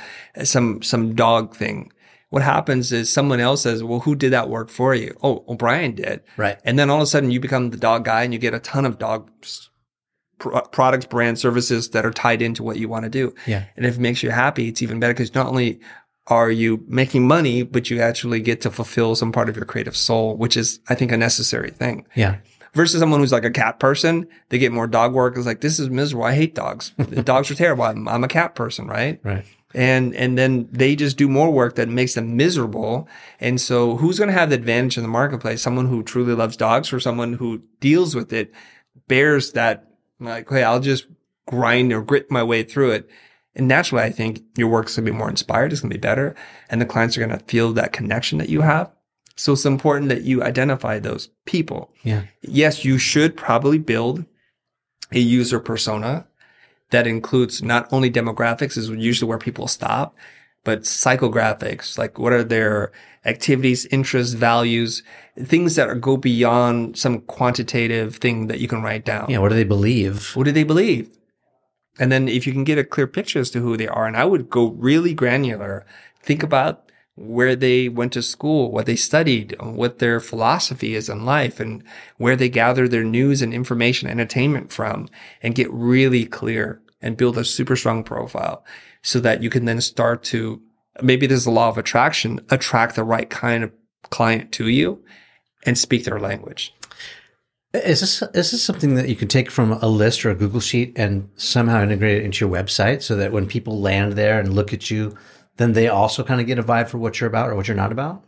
some some dog thing, what happens is someone else says, "Well, who did that work for you?" Oh, O'Brien did. right. And then all of a sudden, you become the dog guy, and you get a ton of dog pro- products, brand services that are tied into what you want to do. Yeah. And if it makes you happy, it's even better because not only are you making money, but you actually get to fulfill some part of your creative soul, which is, I think, a necessary thing Yeah. versus someone who's like a cat person. They get more dog work. It's like, this is miserable. I hate dogs. The dogs are terrible. I'm, I'm a cat person, right? Right. And, and then they just do more work that makes them miserable. And so who's going to have the advantage in the marketplace? Someone who truly loves dogs or someone who deals with it, bears that like, hey, I'll just grind or grit my way through it. And naturally, I think your work's going to be more inspired. It's going to be better. And the clients are going to feel that connection that you have. So it's important that you identify those people Yeah. yes, you should probably build a user persona that includes not only demographics is usually where people stop, but psychographics, like what are their activities, interests, values, things that are, go beyond some quantitative thing that you can write down. Yeah. What do they believe? What do they believe? And then if you can get a clear picture as to who they are, and I would go really granular, think about where they went to school, what they studied, what their philosophy is in life, and where they gather their news and information, entertainment from, and get really clear and build a super strong profile so that you can then start to, maybe there's a law of attraction, attract the right kind of client to you and speak their language. Is this is this something that you can take from a list or a Google sheet and somehow integrate it into your website so that when people land there and look at you, then they also kind of get a vibe for what you're about or what you're not about?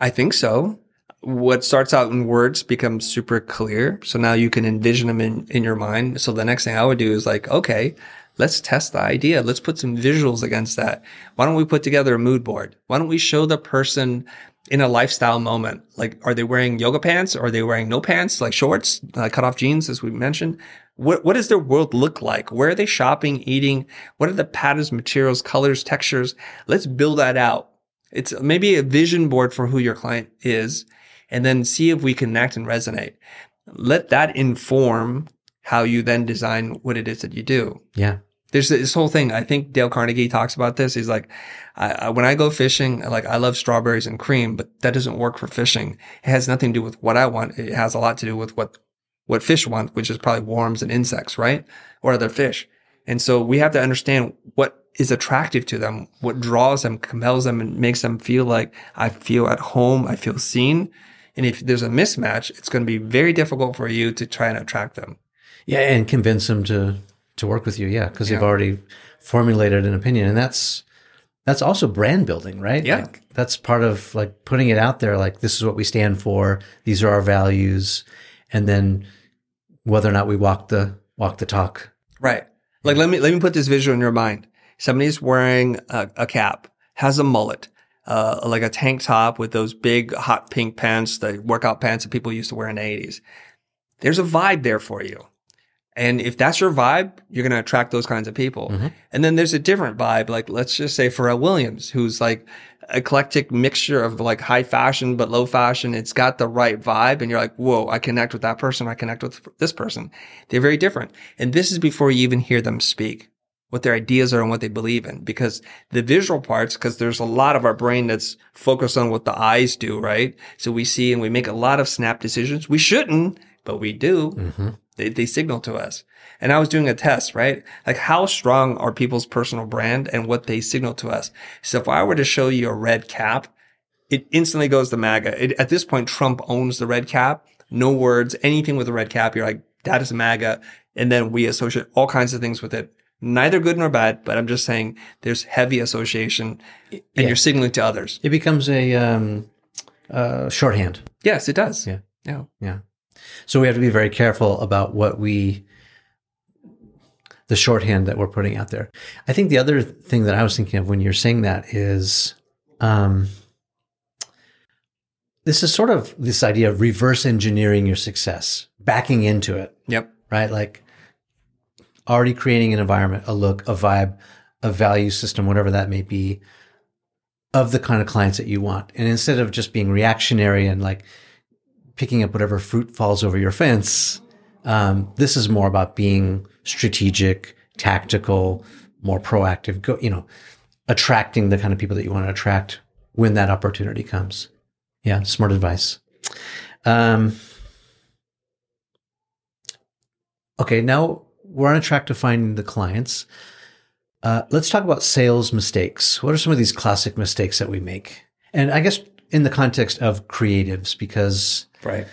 I think so. What starts out in words becomes super clear. So now you can envision them in, in your mind. So the next thing I would do is like, okay, let's test the idea. Let's put some visuals against that. Why don't we put together a mood board? Why don't we show the person in a lifestyle moment? Like, are they wearing yoga pants? Or Are they wearing no pants, like shorts, uh, cut off jeans, as we mentioned? What, what does their world look like? Where are they shopping, eating? What are the patterns, materials, colors, textures? Let's build that out. It's maybe a vision board for who your client is and then see if we connect and resonate. Let that inform how you then design what it is that you do. Yeah. There's this whole thing. I think Dale Carnegie talks about this. He's like, I, I, when I go fishing, like I love strawberries and cream, but that doesn't work for fishing. It has nothing to do with what I want. It has a lot to do with what, what fish want, which is probably worms and insects, right? Or other fish. And so we have to understand what is attractive to them, what draws them, compels them, and makes them feel like I feel at home, I feel seen. And if there's a mismatch, it's going to be very difficult for you to try and attract them. Yeah, and convince them to to work with you. Yeah, because they've already formulated an opinion, and that's that's also brand building, right? Yeah. Like, that's part of like putting it out there. Like this is what we stand for. These are our values, and then whether or not we walk the walk the talk. Right. Like let me let me put this visual in your mind. Somebody's wearing a, a cap, has a mullet, uh, like a tank top with those big hot pink pants, the workout pants that people used to wear in the eighties. There's a vibe there for you. And if that's your vibe, you're going to attract those kinds of people. And then there's a different vibe. Like let's just say Pharrell Williams, who's like eclectic mixture of like high fashion, but low fashion. It's got the right vibe. And you're like, whoa, I connect with that person. I connect with this person. They're very different. And this is before you even hear them speak. what their ideas are and what they believe in because the visual parts, because there's a lot of our brain that's focused on what the eyes do, right? So we see and we make a lot of snap decisions. We shouldn't, but we do. Mm-hmm. They, they signal to us. And I was doing a test, right? Like how strong are people's personal brand and what they signal to us? So if I were to show you a red cap, it instantly goes to MAGA. It, at this point, Trump owns the red cap. No words, anything with a red cap. You're like, that is MAGA. And then we associate all kinds of things with it. Neither good nor bad, but I'm just saying there's heavy association and Yeah. you're signaling to others. It becomes a um, uh, shorthand. Yes, it does. Yeah. Yeah. Yeah. So we have to be very careful about what we, the shorthand that we're putting out there. I think the other thing that I was thinking of when you're saying that is, um, this is sort of this idea of reverse engineering your success, backing into it, Yep. right? Like already creating an environment, a look, a vibe, a value system, whatever that may be, of the kind of clients that you want. And instead of just being reactionary and like picking up whatever fruit falls over your fence, um, this is more about being strategic, tactical, more proactive, go, you know, attracting the kind of people that you want to attract when that opportunity comes. Yeah, smart advice. Um, okay, now we're on a track to finding the clients. Uh, let's talk about sales mistakes. What are some of these classic mistakes that we make? And I guess in the context of creatives, because Right.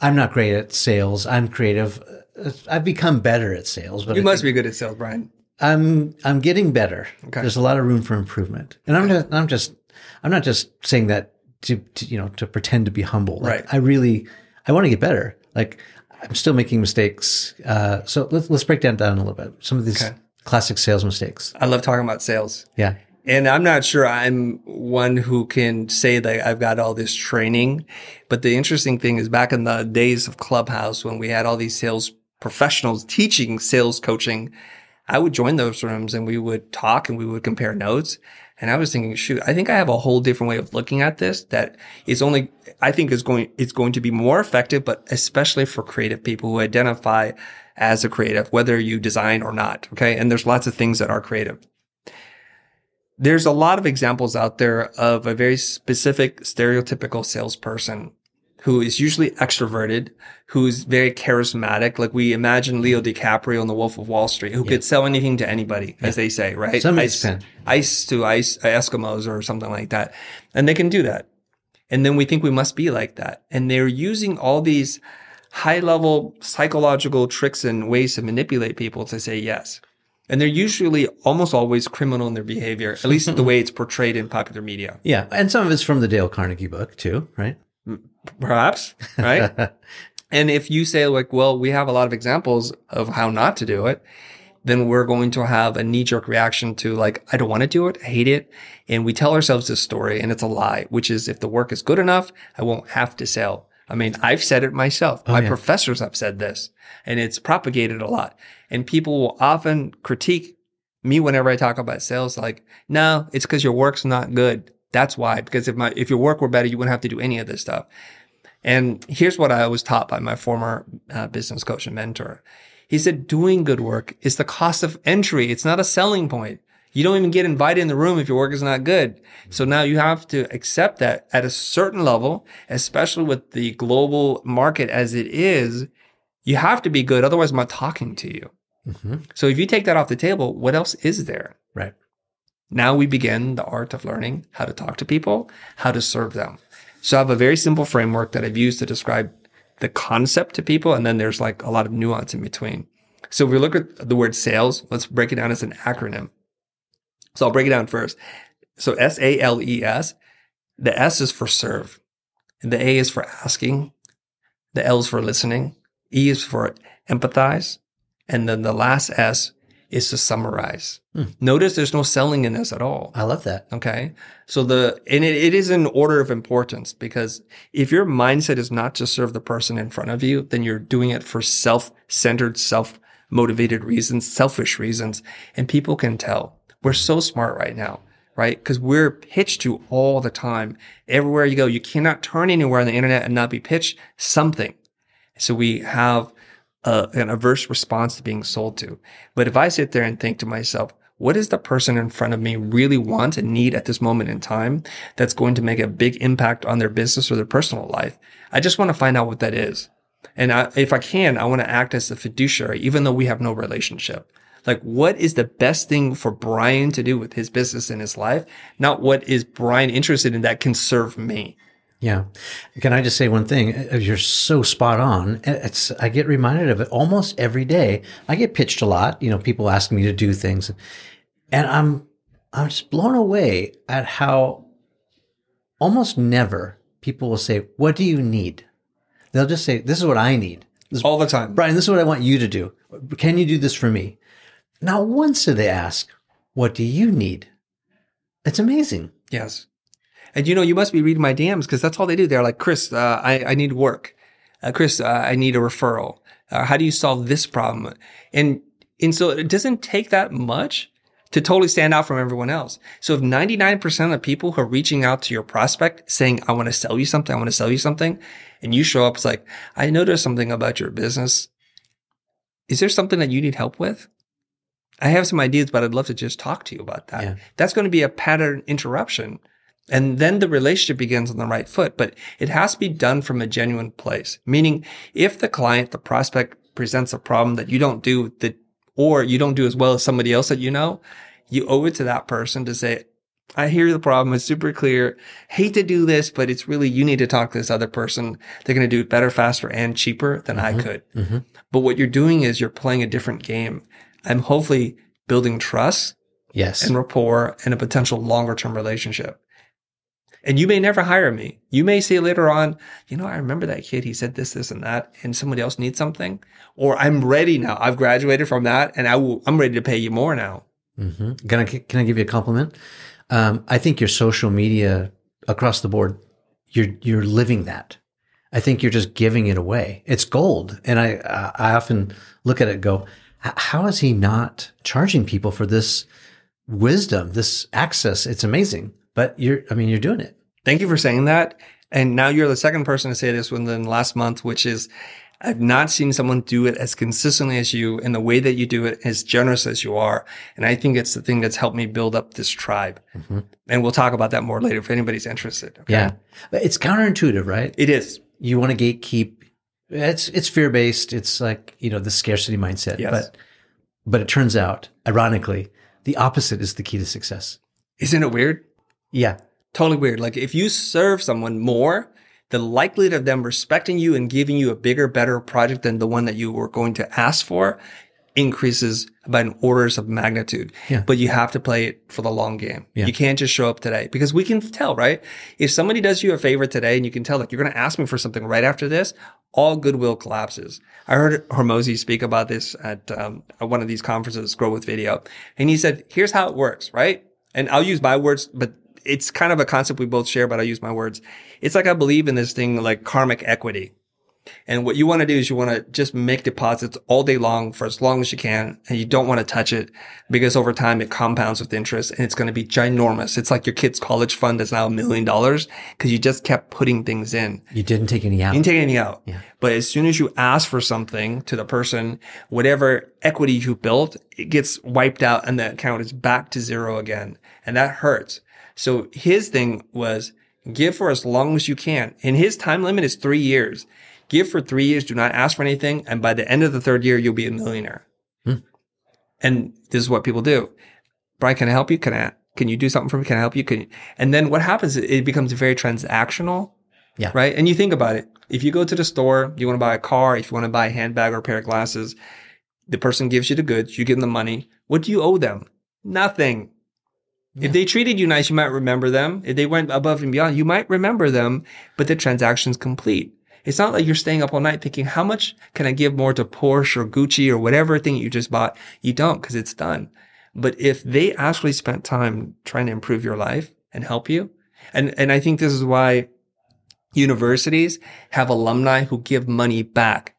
I'm not great at sales. I'm creative. Uh, I've become better at sales, but You I must be good at sales, Bryan. I'm I'm getting better. Okay. There's a lot of room for improvement, and I'm just I'm just I'm not just saying that to, to you know to pretend to be humble. Like, Right. I really I want to get better. Like I'm still making mistakes. Uh, so let's let's break that down a little bit. Some of these Okay. classic sales mistakes. I love talking about sales. Yeah. And I'm not sure I'm one who can say that I've got all this training. But the interesting thing is back in the days of Clubhouse, when we had all these sales professionals teaching sales coaching, I would join those rooms and we would talk and we would compare notes. And I was thinking, shoot, I think I have a whole different way of looking at this that is only, I think is going, it's going to be more effective, but especially for creative people who identify as a creative, whether you design or not. Okay. And there's lots of things that are creative there's a lot of examples out there of a very specific stereotypical salesperson who is usually extroverted, who's very charismatic. Like we imagine Leo DiCaprio in The Wolf of Wall Street, who could sell anything to anybody, as they say, right? Some ice, ice to ice, Eskimos or something like that. And they can do that. And then we think we must be like that. And they're using all these high level psychological tricks and ways to manipulate people to say yes. And they're usually almost always criminal in their behavior, at least the way it's portrayed in popular media. Yeah. And some of it's from the Dale Carnegie book too, right? Perhaps, right? and if you say like, well, we have a lot of examples of how not to do it, then we're going to have a knee jerk reaction to like, I don't want to do it. I hate it. And we tell ourselves this story and it's a lie, which is if the work is good enough, I won't have to sell. I mean, I've said it myself. My yeah. professors have said this and it's propagated a lot. And people will often critique me whenever I talk about sales, like, no, it's because your work's not good. That's why. Because if my, if your work were better, you wouldn't have to do any of this stuff. And here's what I was taught by my former uh, business coach and mentor. He said, doing good work is the cost of entry. It's not a selling point. You don't even get invited in the room if your work is not good. So now you have to accept that at a certain level, especially with the global market as it is, you have to be good. Otherwise, I'm not talking to you. hmm So if you take that off the table, what else is there? Right. Now we begin the art of learning how to talk to people, how to serve them. So I have a very simple framework that I've used to describe the concept to people. And then there's like a lot of nuance in between. So if we look at the word sales, let's break it down as an acronym. So I'll break it down first. So S A L E S, the S is for serve. The A is for asking. The L is for listening. E is for empathize. And then the last S is to summarize. Hmm. Notice there's no selling in this at all. I love that. Okay. So the, and it, it is in order of importance because if your mindset is not to serve the person in front of you, then you're doing it for self-centered, self-motivated reasons, selfish reasons. And people can tell we're so smart right now, right? Cause we're pitched to all the time. Everywhere you go, you cannot turn anywhere on the internet and not be pitched something. So we have uh, an averse response to being sold to. But if I sit there and think to myself, what does the person in front of me really want and need at this moment in time that's going to make a big impact on their business or their personal life? I just want to find out what that is. And I, if I can, I want to act as a fiduciary, even though we have no relationship. Like, what is the best thing for Bryan to do with his business and his life? Not what is Bryan interested in that can serve me. Yeah. Can I just say one thing? Uh, you're so spot on. It's, I get reminded of it almost every day. I get pitched a lot, you know, people ask me to do things and I'm, I'm just blown away at how almost never people will say, what do you need? They'll just say, this is what I need. This, All the time. Bryan, this is what I want you to do. Can you do this for me? Not once do they ask, what do you need? It's amazing. Yes. And you know, you must be reading my DMs because that's all they do. They're like, Chris, uh, I, I need work. Uh, Chris, uh, I need a referral. Uh, how do you solve this problem? And, and so it doesn't take that much to totally stand out from everyone else. So if 99% of people who are reaching out to your prospect saying, I want to sell you something, I want to sell you something, and you show up, it's like, I noticed something about your business. Is there something that you need help with? I have some ideas, but I'd love to just talk to you about that. Yeah. That's going to be a pattern interruption. And then the relationship begins on the right foot, but it has to be done from a genuine place. Meaning if the client, the prospect presents a problem that you don't do that, or you don't do as well as somebody else that you know, you owe it to that person to say, I hear the problem. It's super clear. Hate to do this, but it's really, you need to talk to this other person. They're going to do it better, faster, and cheaper than mm-hmm. I could. Mm-hmm. But what you're doing is you're playing a different game. I'm hopefully building trust. Yes. And rapport and a potential longer term relationship. And you may never hire me. You may say later on, you know, I remember that kid. He said this, this, and that, and somebody else needs something. Or I'm ready now. I've graduated from that, and I will, I'm ready to pay you more now. Mm-hmm. Can I can I give you a compliment? Um, I think your social media across the board, you're you're living that. I think you're just giving it away. It's gold, and I I often look at it go, how is he not charging people for this wisdom, this access? It's amazing. But you're, I mean, you're doing it. Thank you for saying that. And now you're the second person to say this within the last month, which is I've not seen someone do it as consistently as you in the way that you do it, as generous as you are. And I think it's the thing that's helped me build up this tribe. Mm-hmm. And we'll talk about that more later if anybody's interested. Okay? Yeah. But it's counterintuitive, right? It is. You want to gatekeep. It's, it's fear based. It's like, you know, the scarcity mindset. Yes. But, but it turns out, ironically, the opposite is the key to success. Isn't it weird? Yeah. Totally weird. Like if you serve someone more, the likelihood of them respecting you and giving you a bigger, better project than the one that you were going to ask for increases by an orders of magnitude. Yeah. But you have to play it for the long game. Yeah. You can't just show up today because we can tell, right? If somebody does you a favor today and you can tell like you're going to ask me for something right after this, all goodwill collapses. I heard Hormozi speak about this at, um, at one of these conferences, Grow with Video. And he said, here's how it works, right? And I'll use my words, but it's kind of a concept we both share, but I use my words. It's like I believe in this thing like karmic equity. And what you want to do is you want to just make deposits all day long for as long as you can. And you don't want to touch it because over time it compounds with interest and it's going to be ginormous. It's like your kid's college fund that's now a million dollars because you just kept putting things in. You didn't take any out. You didn't take any out. Yeah. But as soon as you ask for something to the person, whatever equity you built, it gets wiped out and the account is back to zero again. And that hurts. So his thing was give for as long as you can. And his time limit is three years. Give for three years. Do not ask for anything. And by the end of the third year, you'll be a millionaire. Hmm. And this is what people do. Bryan, can I help you? Can I, can you do something for me? Can I help you? Can you? And then what happens? It becomes very transactional. Yeah. Right. And you think about it. If you go to the store, you want to buy a car, if you want to buy a handbag or a pair of glasses, the person gives you the goods, you give them the money. What do you owe them? Nothing. Yeah. If they treated you nice, you might remember them. If they went above and beyond, you might remember them, but the transaction's complete. It's not like you're staying up all night thinking, how much can I give more to Porsche or Gucci or whatever thing you just bought? You don't because it's done. But if they actually spent time trying to improve your life and help you, and, and I think this is why universities have alumni who give money back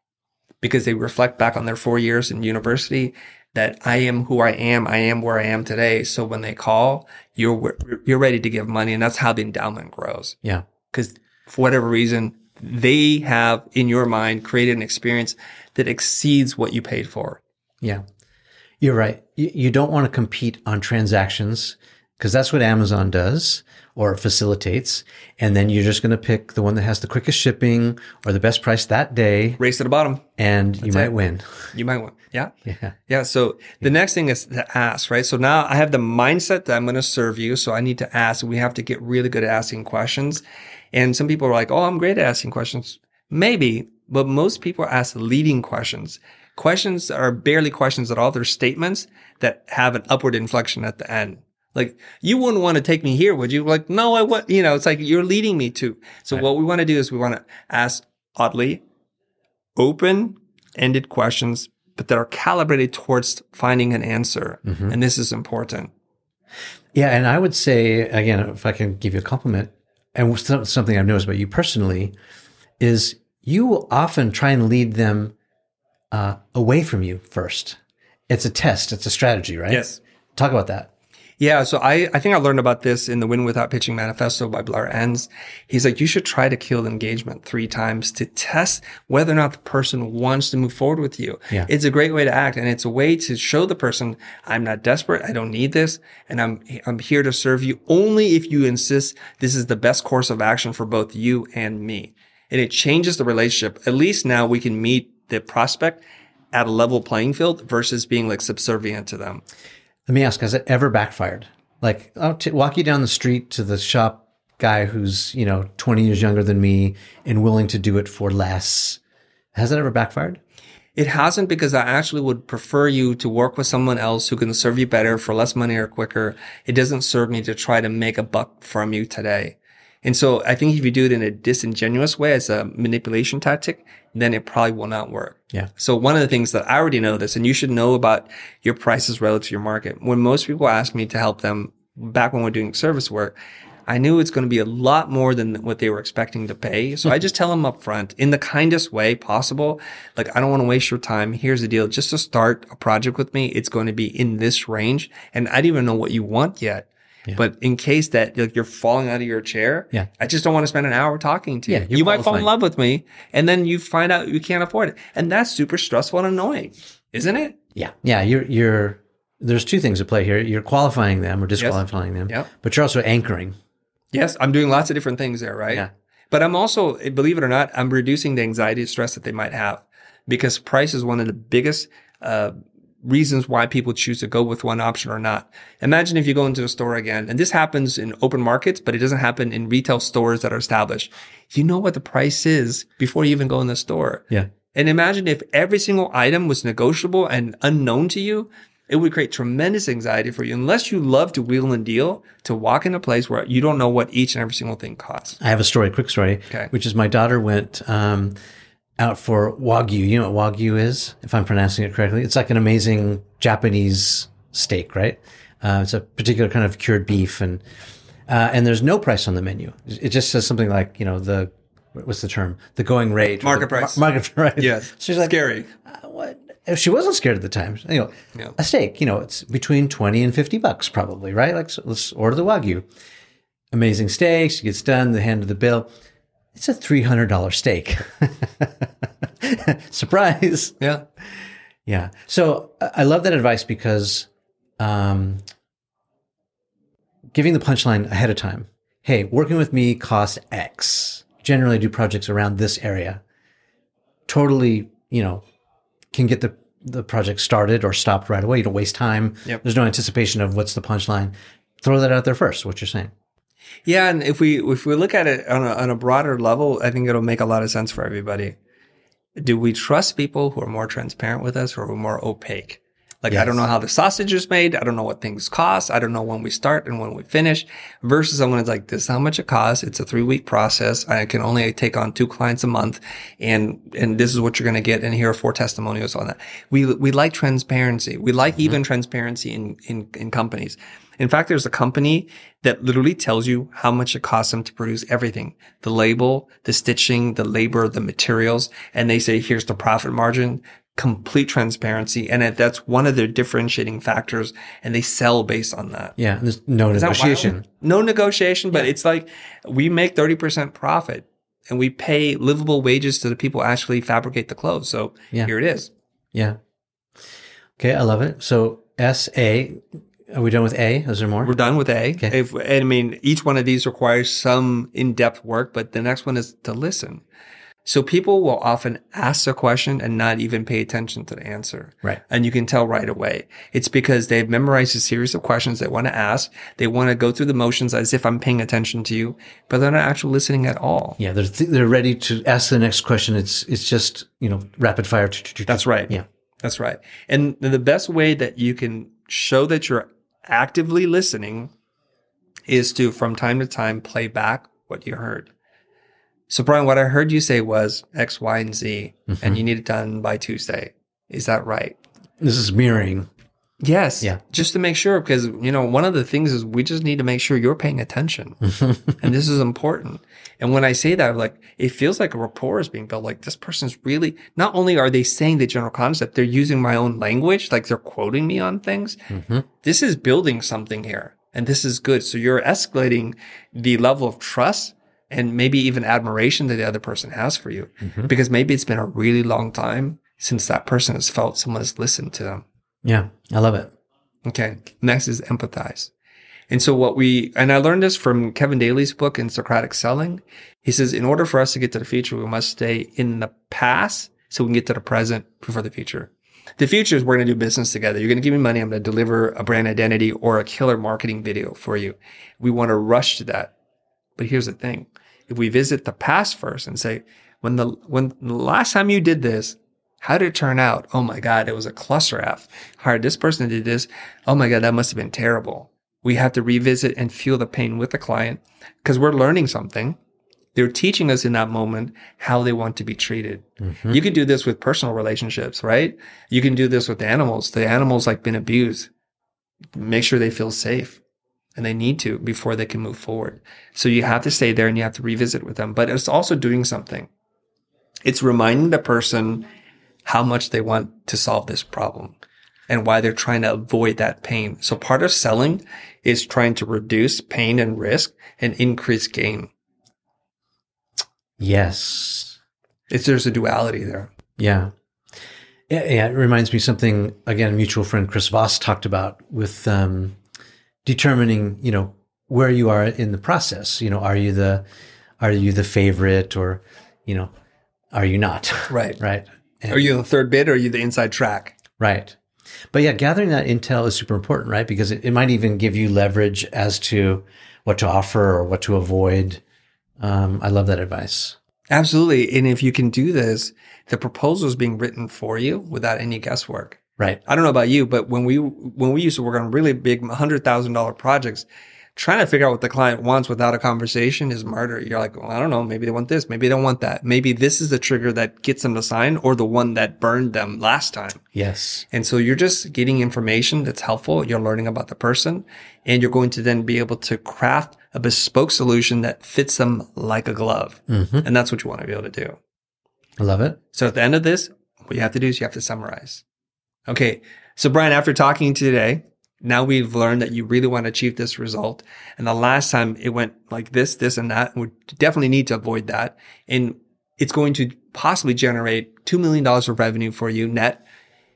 because they reflect back on their four years in university that I am who I am. I am where I am today. So when they call, you're, you're ready to give money. And that's how the endowment grows. Yeah. Cause for whatever reason, they have in your mind created an experience that exceeds what you paid for. Yeah. You're right. You, don't want to compete on transactions because that's what Amazon does or facilitates. And then you're just going to pick the one that has the quickest shipping or the best price that day. Race to the bottom. And you might win. You might win. Yeah. Yeah. Yeah. So the next thing is to ask, right? So now I have the mindset that I'm going to serve you. So I need to ask. We have to get really good at asking questions. And some people are like, Oh, I'm great at asking questions. Maybe, but most people ask leading questions. Questions are barely questions at all. They're statements that have an upward inflection at the end. Like you wouldn't want to take me here, would you? Like, no, I want, you know, it's like you're leading me to. So right. what we want to do is we want to ask oddly open ended questions, but that are calibrated towards finding an answer. Mm-hmm. And this is important. Yeah. And I would say, again, if I can give you a compliment and something I've noticed about you personally is you will often try and lead them uh, away from you first. It's a test. It's a strategy, right? Yes. Talk about that. Yeah. So I, I think I learned about this in the Win Without Pitching Manifesto by Blair Enns. He's like, you should try to kill engagement three times to test whether or not the person wants to move forward with you. Yeah. It's a great way to act. And it's a way to show the person, I'm not desperate. I don't need this. And I'm, I'm here to serve you only if you insist this is the best course of action for both you and me. And it changes the relationship. At least now we can meet the prospect at a level playing field versus being like subservient to them. Let me ask, has it ever backfired? Like, I'll t- walk you down the street to the shop guy who's, you know, 20 years younger than me and willing to do it for less. Has it ever backfired? It hasn't because I actually would prefer you to work with someone else who can serve you better for less money or quicker. It doesn't serve me to try to make a buck from you today. And so I think if you do it in a disingenuous way as a manipulation tactic, then it probably will not work. Yeah. So one of the things that I already know this, and you should know about your prices relative to your market. When most people ask me to help them back when we're doing service work, I knew it's going to be a lot more than what they were expecting to pay. So I just tell them up front in the kindest way possible. Like, I don't want to waste your time. Here's the deal. Just to start a project with me, it's going to be in this range. And I don't even know what you want yet. Yeah. But in case that like you're falling out of your chair, yeah. I just don't want to spend an hour talking to you. Yeah, you might fall in love with me and then you find out you can't afford it. And that's super stressful and annoying, isn't it? Yeah. Yeah. You're, you're, there's two things at play here. You're qualifying them or disqualifying yes. them, yep. but you're also anchoring. Yes. I'm doing lots of different things there, right? Yeah. But I'm also, believe it or not, I'm reducing the anxiety and stress that they might have because price is one of the biggest, uh, reasons why people choose to go with one option or not. Imagine if you go into a store again, and this happens in open markets, but it doesn't happen in retail stores that are established. You know what the price is before you even go in the store. Yeah. And imagine if every single item was negotiable and unknown to you, it would create tremendous anxiety for you unless you love to wheel and deal to walk in a place where you don't know what each and every single thing costs. I have a story, quick story, okay. which is my daughter went, um, out for Wagyu. You know what Wagyu is, if I'm pronouncing it correctly? It's like an amazing Japanese steak, right? Uh, it's a particular kind of cured beef, and uh, and there's no price on the menu. It just says something like, you know, the what's the term? The going rate, market the, price, market price. Yes, she's like scary. Uh, what? She wasn't scared at the time. You know, yeah. a steak. You know, it's between twenty and fifty bucks, probably, right? Like, so let's order the Wagyu. Amazing steak. She gets done. The hand of the bill it's a $300 steak. Surprise. Yeah. Yeah. So I love that advice because um, giving the punchline ahead of time. Hey, working with me costs X. Generally do projects around this area. Totally, you know, can get the, the project started or stopped right away. You don't waste time. Yep. There's no anticipation of what's the punchline. Throw that out there first, what you're saying. Yeah, and if we if we look at it on a, on a broader level, I think it'll make a lot of sense for everybody. Do we trust people who are more transparent with us or who are more opaque? Like, yes. I don't know how the sausage is made. I don't know what things cost. I don't know when we start and when we finish versus someone who's like, this is how much it costs. It's a three week process. I can only take on two clients a month and, and this is what you're going to get. And here are four testimonials on that. We, we like transparency. We like mm-hmm. even transparency in, in, in companies. In fact, there's a company that literally tells you how much it costs them to produce everything. The label, the stitching, the labor, the materials. And they say, here's the profit margin, complete transparency. And that's one of their differentiating factors. And they sell based on that. Yeah. There's no Is negotiation. No negotiation, but yeah. it's like we make 30% profit and we pay livable wages to the people actually fabricate the clothes. So Yeah. here it is. Yeah. Okay, I love it. So S A. Are we done with A? Is there more? We're done with A. Okay. If, I mean, each one of these requires some in-depth work, but the next one is to listen. So people will often ask a question and not even pay attention to the answer. Right. And you can tell right away. It's because they've memorized a series of questions they want to ask. They want to go through the motions as if I'm paying attention to you, but they're not actually listening at all. Yeah, they're th- they're ready to ask the next question. It's it's just you know rapid fire. That's right. Yeah. That's right. And the best way that you can show that you're actively listening is to, from time to time, play back what you heard. So, Bryan, what I heard you say was X, Y, and Z, and mm-hmm. you need it done by Tuesday. Is that right? This is mirroring. Yes. Yeah. Just to make sure, because, you know, one of the things is we just need to make sure you're paying attention. and this is important. And when I say that, like, it feels like a rapport is being built. Like, this person's really, not only are they saying the general concept, they're using my own language, like they're quoting me on things. Mm-hmm. This is building something here. And this is good. So you're escalating the level of trust and maybe even admiration that the other person has for you. Mm-hmm. Because maybe it's been a really long time since that person has felt someone has listened to them. Yeah, I love it. Okay. Next is empathize. And so what we, and I learned this from Kevin Daley's book in Socratic Selling. He says, in order for us to get to the future, we must stay in the past so we can get to the present before the future. The future is we're going to do business together. You're going to give me money. I'm going to deliver a brand identity or a killer marketing video for you. We want to rush to that. But here's the thing. If we visit the past first and say, when the, when the last time you did this, how did it turn out? Oh my God, it was a cluster F. Hired this person did this. Oh my God, that must have been terrible. We have to revisit and feel the pain with the client because we're learning something. They're teaching us in that moment how they want to be treated. Mm-hmm. You can do this with personal relationships, right? You can do this with animals. The animals like been abused. Make sure they feel safe and they need to before they can move forward. So you have to stay there and you have to revisit with them, but it's also doing something. It's reminding the person how much they want to solve this problem and why they're trying to avoid that pain. So part of selling is trying to reduce pain and risk and increase gain. Yes. It's there's a duality there. Yeah. Yeah, yeah, it reminds me something again. A mutual friend Chris Voss talked about with um, determining, you know, where you are in the process. You know, are you the are you the favorite, or you know, are you not? Right. right. And- Are you the third bid or are you the inside track? Right. But yeah, gathering that intel is super important, right? Because it, it might even give you leverage as to what to offer or what to avoid. Um, I love that advice. Absolutely. And if you can do this, the proposal is being written for you without any guesswork. Right. I don't know about you, but when we when we used to work on really big hundred thousand dollar projects, trying to figure out what the client wants without a conversation is murder. You're like, well, I don't know. Maybe they want this. Maybe they don't want that. Maybe this is the trigger that gets them to sign, or the one that burned them last time. Yes. And so you're just getting information that's helpful. You're learning about the person and you're going to then be able to craft a bespoke solution that fits them like a glove. Mm-hmm. And that's what you want to be able to do. I love it. So at the end of this, what you have to do is you have to summarize. Okay. So Bryan, after talking today, now we've learned that you really want to achieve this result. And the last time it went like this, this and that, we definitely need to avoid that. And it's going to possibly generate $2 million of revenue for you net.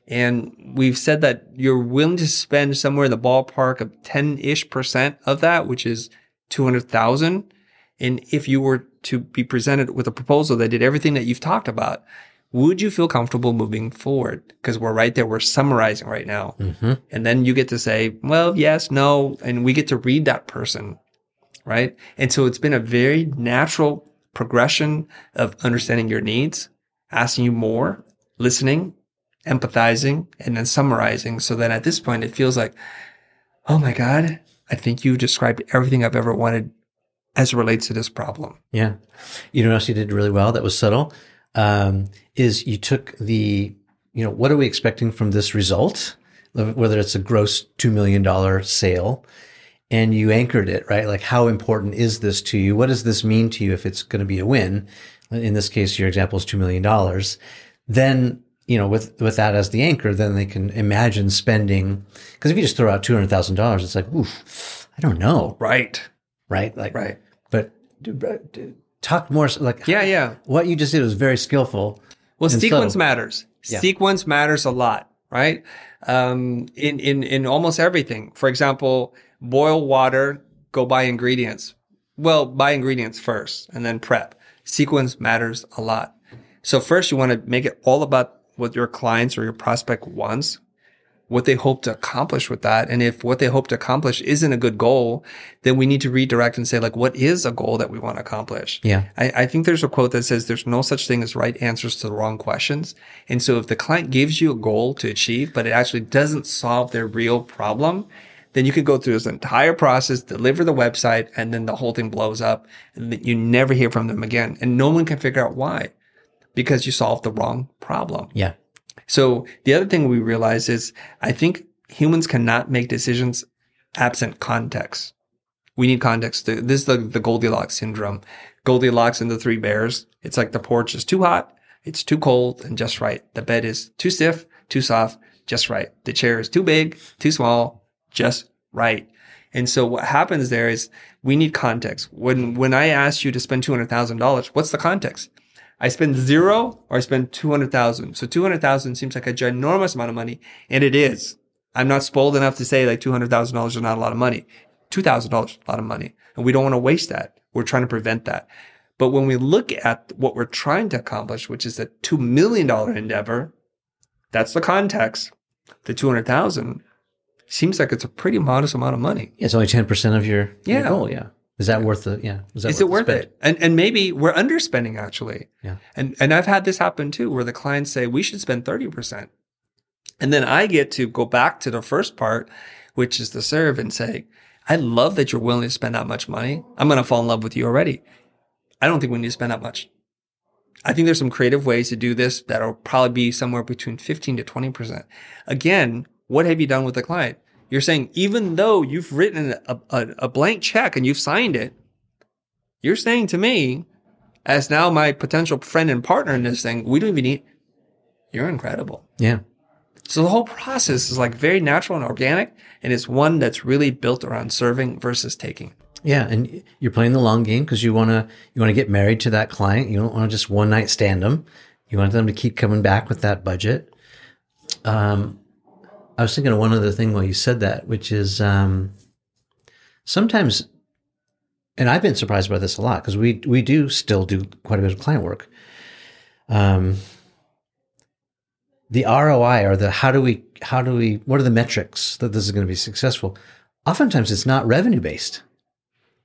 And we've said that you're willing to spend somewhere in the ballpark of 10 ish percent of that, which is 200,000. And if you were to be presented with a proposal that did everything that you've talked about, would you feel comfortable moving forward? Because we're right there. We're summarizing right now. Mm-hmm. And then you get to say, well, yes, no. And we get to read that person. Right. And so it's been a very natural progression of understanding your needs, asking you more, listening, empathizing, and then summarizing. So then at this point, it feels like, oh my God, I think you described everything I've ever wanted as it relates to this problem. Yeah. You know what else you did really well that was subtle? Um, is you took the, you know, what are we expecting from this result? Whether it's a gross $2 million sale and you anchored it, right? Like how important is this to you? What does this mean to you if it's going to be a win? In this case, your example is $2 million. Then, you know, with, with that as the anchor, then they can imagine spending. Cause if you just throw out $200,000, it's like, oof, I don't know. Right. Right. Like, Right. but $2 talk more like Yeah, yeah. what you just did was very skillful. Well, sequence subtle. matters. Yeah. Sequence matters a lot, right? Um, in, in, in almost everything. For example, boil water, go buy ingredients. Well, buy ingredients first and then prep. Sequence matters a lot. So first you want to make it all about what your clients or your prospect wants, what they hope to accomplish with that. And if what they hope to accomplish isn't a good goal, then we need to redirect and say, like, what is a goal that we want to accomplish? Yeah. I, I think there's a quote that says there's no such thing as right answers to the wrong questions. And so if the client gives you a goal to achieve, but it actually doesn't solve their real problem, then you could go through this entire process, deliver the website, and then the whole thing blows up and you never hear from them again. And no one can figure out why because you solved the wrong problem. Yeah. So the other thing we realize is I think humans cannot make decisions absent context. We need context. This is the, the Goldilocks syndrome. Goldilocks and the three bears. It's like the porch is too hot, it's too cold, and just right. The bed is too stiff, too soft, just right. The chair is too big, too small, just right. And so what happens there is we need context. When when I ask you to spend two hundred thousand dollars, what's the context? I spend zero or I spend 200,000. So 200,000 seems like a ginormous amount of money. And it is. I'm not spoiled enough to say like $200,000 is not a lot of money. $2,000 a lot of money. And we don't want to waste that. We're trying to prevent that. But when we look at what we're trying to accomplish, which is a $2 million endeavor, that's the context. The 200,000 seems like it's a pretty modest amount of money. Yeah, it's only ten percent of your, your goal. Yeah. Is that worth the? Yeah. is it worth spend? it? And and maybe we're underspending actually. Yeah. And and I've had this happen too, where the clients say we should spend thirty percent, and then I get to go back to the first part, which is the serve, and say, I love that you're willing to spend that much money. I'm going to fall in love with you already. I don't think we need to spend that much. I think there's some creative ways to do this that'll probably be somewhere between 15 to 20%. Again, what have you done with the client? You're saying, even though you've written a, a, a blank check and you've signed it, you're saying to me, as now my potential friend and partner in this thing, we don't even need, you're incredible. Yeah. So the whole process is like very natural and organic. And it's one that's really built around serving versus taking. Yeah, and you're playing the long game because you want to you want to get married to that client. You don't want to just one night stand them. You want them to keep coming back with that budget. Um, I was thinking of one other thing while you said that, which is um, sometimes, and I've been surprised by this a lot because we we do still do quite a bit of client work. Um, the ROI or the how do we how do we what are the metrics that this is going to be successful? Oftentimes, it's not revenue based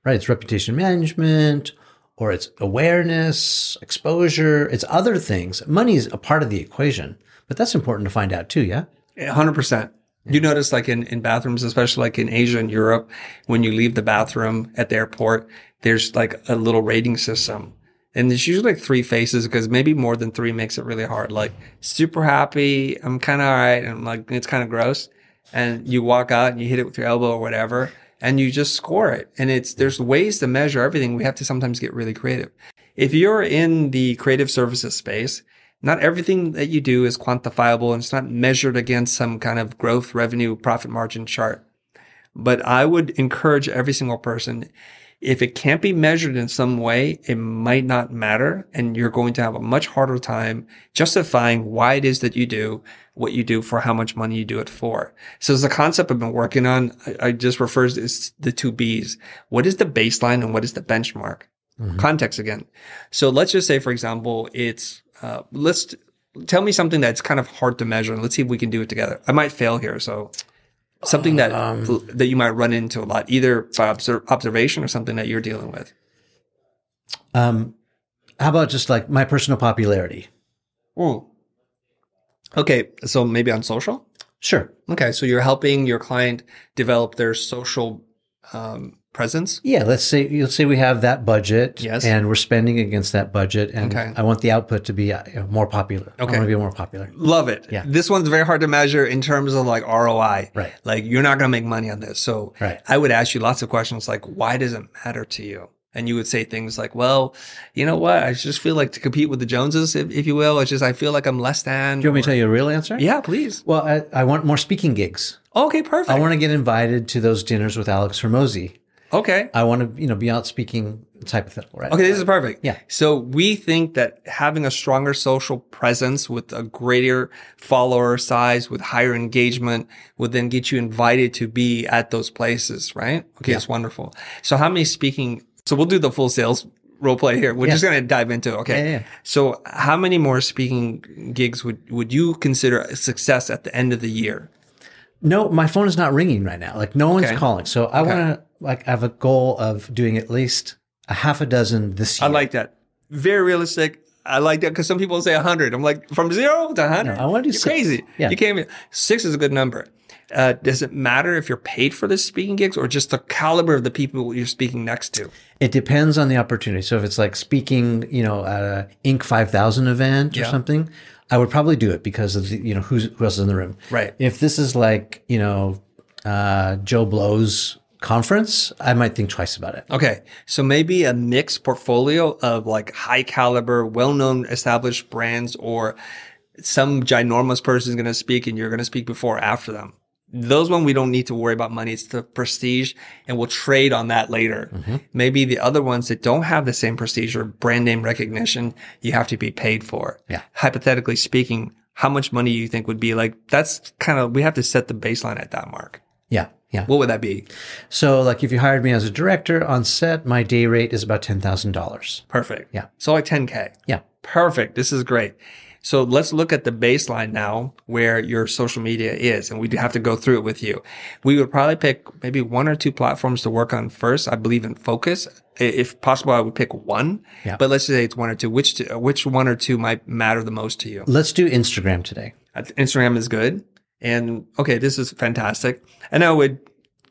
right? It's reputation management or it's awareness, exposure, it's other things. Money is a part of the equation, but that's important to find out too, yeah? Hundred percent. You notice like in, in bathrooms, especially like in Asia and Europe, when you leave the bathroom at the airport, there's like a little rating system. And there's usually like three faces because maybe more than three makes it really hard. Like super happy. I'm kind of all right. And like, it's kind of gross. And you walk out and you hit it with your elbow or whatever and you just score it. And it's, there's ways to measure everything. We have to sometimes get really creative. If you're in the creative services space, not everything that you do is quantifiable and it's not measured against some kind of growth, revenue, profit margin chart. But I would encourage every single person, if it can't be measured in some way, it might not matter. And you're going to have a much harder time justifying why it is that you do what you do for how much money you do it for. So there's a concept I've been working on. I, just refers to as the two B's. What is the baseline and what is the benchmark? Mm-hmm. Context again. So let's just say, for example, it's, uh, let's tell me something that's kind of hard to measure and let's see if we can do it together. I might fail here. So something that, that you might run into a lot, either by obser- observation or something that you're dealing with. Um, how about just like my personal popularity? Ooh. Okay. So maybe on social. Sure. Okay. So you're helping your client develop their social, um, presence. Yeah, let's say let's say we have that budget, Yes. and we're spending against that budget, and Okay. I want the output to be uh, more popular. I Okay. want to be more popular. Love it. Yeah. This one's very hard to measure in terms of like ROI. Right. Like you're not going to make money on this. So Right. I would ask you lots of questions like, why does it matter to you? And you would say things like, well, you know what? I just feel like to compete with the Joneses, if, if you will. It's just, I feel like I'm less than. Do you want me to tell you a real answer? Yeah, please. Well, I, I want more speaking gigs. Okay, perfect. I want to get invited to those dinners with Alex Hormozi. Okay. I want to, you know, be out speaking it's hypothetical, right? Okay, this is perfect. Yeah. So we think that having a stronger social presence with a greater follower size, with higher engagement, would then get you invited to be at those places, right? Okay, it's wonderful. So how many speaking? So we'll do the full sales role play here. We're Yeah. just going to dive into it. Okay. Yeah, yeah, yeah. So how many more speaking gigs would, would you consider a success at the end of the year? No, my phone is not ringing right now. Like no one's Okay. calling. So I want to like I have a goal of doing at least a half a dozen this year. I like that. Very realistic. I like that because some people say 100. I'm like, from zero to 100? No, I wanna do You're six. crazy. Yeah. You can't even. Six is a good number. Uh, does it matter if you're paid for the speaking gigs or just the caliber of the people you're speaking next to? It depends on the opportunity. So if it's like speaking, you know, at a Inc. 5000 event or Yeah. something, I would probably do it because of the, you know, who's, who else is in the room. Right. If this is like, you know, uh, Joe Blow's conference, I might think twice about it. Okay. So maybe a mixed portfolio of like high caliber, well known established brands or some ginormous person is going to speak and you're going to speak before or after them. Those one we don't need to worry about money. It's the prestige and we'll trade on that later. Mm-hmm. Maybe the other ones that don't have the same prestige or brand name recognition, you have to be paid for. Yeah. Hypothetically speaking, how much money you think would be like, that's kind of, we have to set the baseline at that mark. Yeah. Yeah. What would that be? So like if you hired me as a director on set, my day rate is about $10,000. Perfect. Yeah. So like 10K. Yeah. Perfect. This is great. So let's look at the baseline now where your social media is, and we do have to go through it with you. We would probably pick maybe one or two platforms to work on first. I believe in focus. If possible, I would pick one, Yeah. but let's say it's one or two. Which, two, which one or two might matter the most to you? Let's do Instagram today. Instagram is good. And okay, this is fantastic. And I would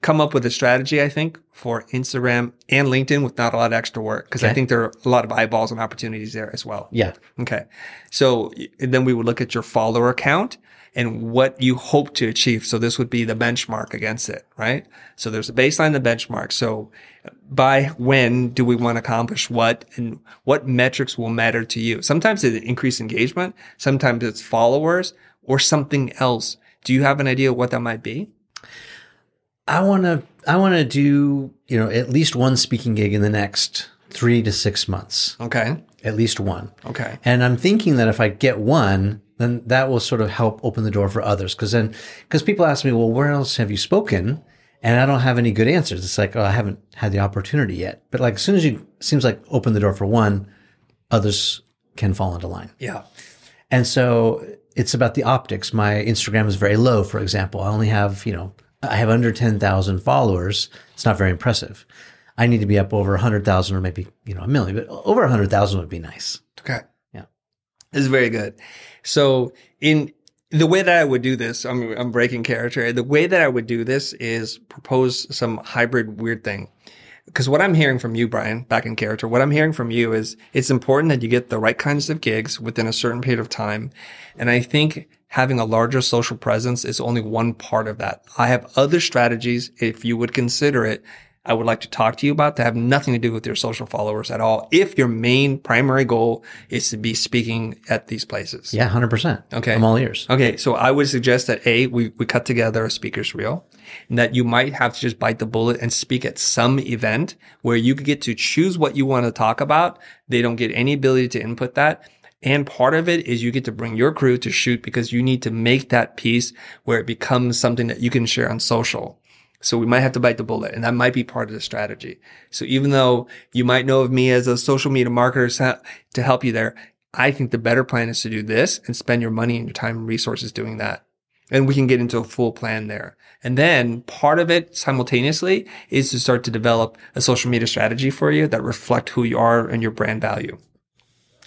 come up with a strategy, I think, for Instagram and LinkedIn with not a lot of extra work because I think there are a lot of eyeballs and opportunities there as well. Yeah. Okay. So then we would look at your follower count and what you hope to achieve. So this would be the benchmark against it, right? So there's a baseline, the benchmark. So by when do we want to accomplish what and what metrics will matter to you? Sometimes it's increased engagement. Sometimes it's followers or something else. Do you have an idea what that might be? I want to I want to do, you know, at least one speaking gig in the next 3 to 6 months. Okay. At least one. Okay. And I'm thinking that if I get one, then that will sort of help open the door for others. Cause then, cause people ask me, well, where else have you spoken? And I don't have any good answers. It's like, oh, I haven't had the opportunity yet. But like, as soon as you, seems like open the door for one, others can fall into line. Yeah. And so it's about the optics. My Instagram is very low, for example. I only have, you know, I have under 10,000 followers. It's not very impressive. I need to be up over 100,000 or maybe, you know, a million, but over 100,000 would be nice. Okay. Yeah. This is very good. So in the way that I would do this, I'm, I'm breaking character. The way that I would do this is propose some hybrid weird thing. Because what I'm hearing from you, Bryan, back in character, what I'm hearing from you is it's important that you get the right kinds of gigs within a certain period of time. And I think having a larger social presence is only one part of that. I have other strategies, if you would consider it, I would like to talk to you about that have nothing to do with your social followers at all. If your main primary goal is to be speaking at these places. Yeah, 100%. Okay. I'm all ears. Okay. So I would suggest that A, we, we cut together a speaker's reel and that you might have to just bite the bullet and speak at some event where you could get to choose what you want to talk about. They don't get any ability to input that. And part of it is you get to bring your crew to shoot because you need to make that piece where it becomes something that you can share on social. So we might have to bite the bullet and that might be part of the strategy. So even though you might know of me as a social media marketer to help you there, I think the better plan is to do this and spend your money and your time and resources doing that. And we can get into a full plan there. And then part of it simultaneously is to start to develop a social media strategy for you that reflect who you are and your brand value.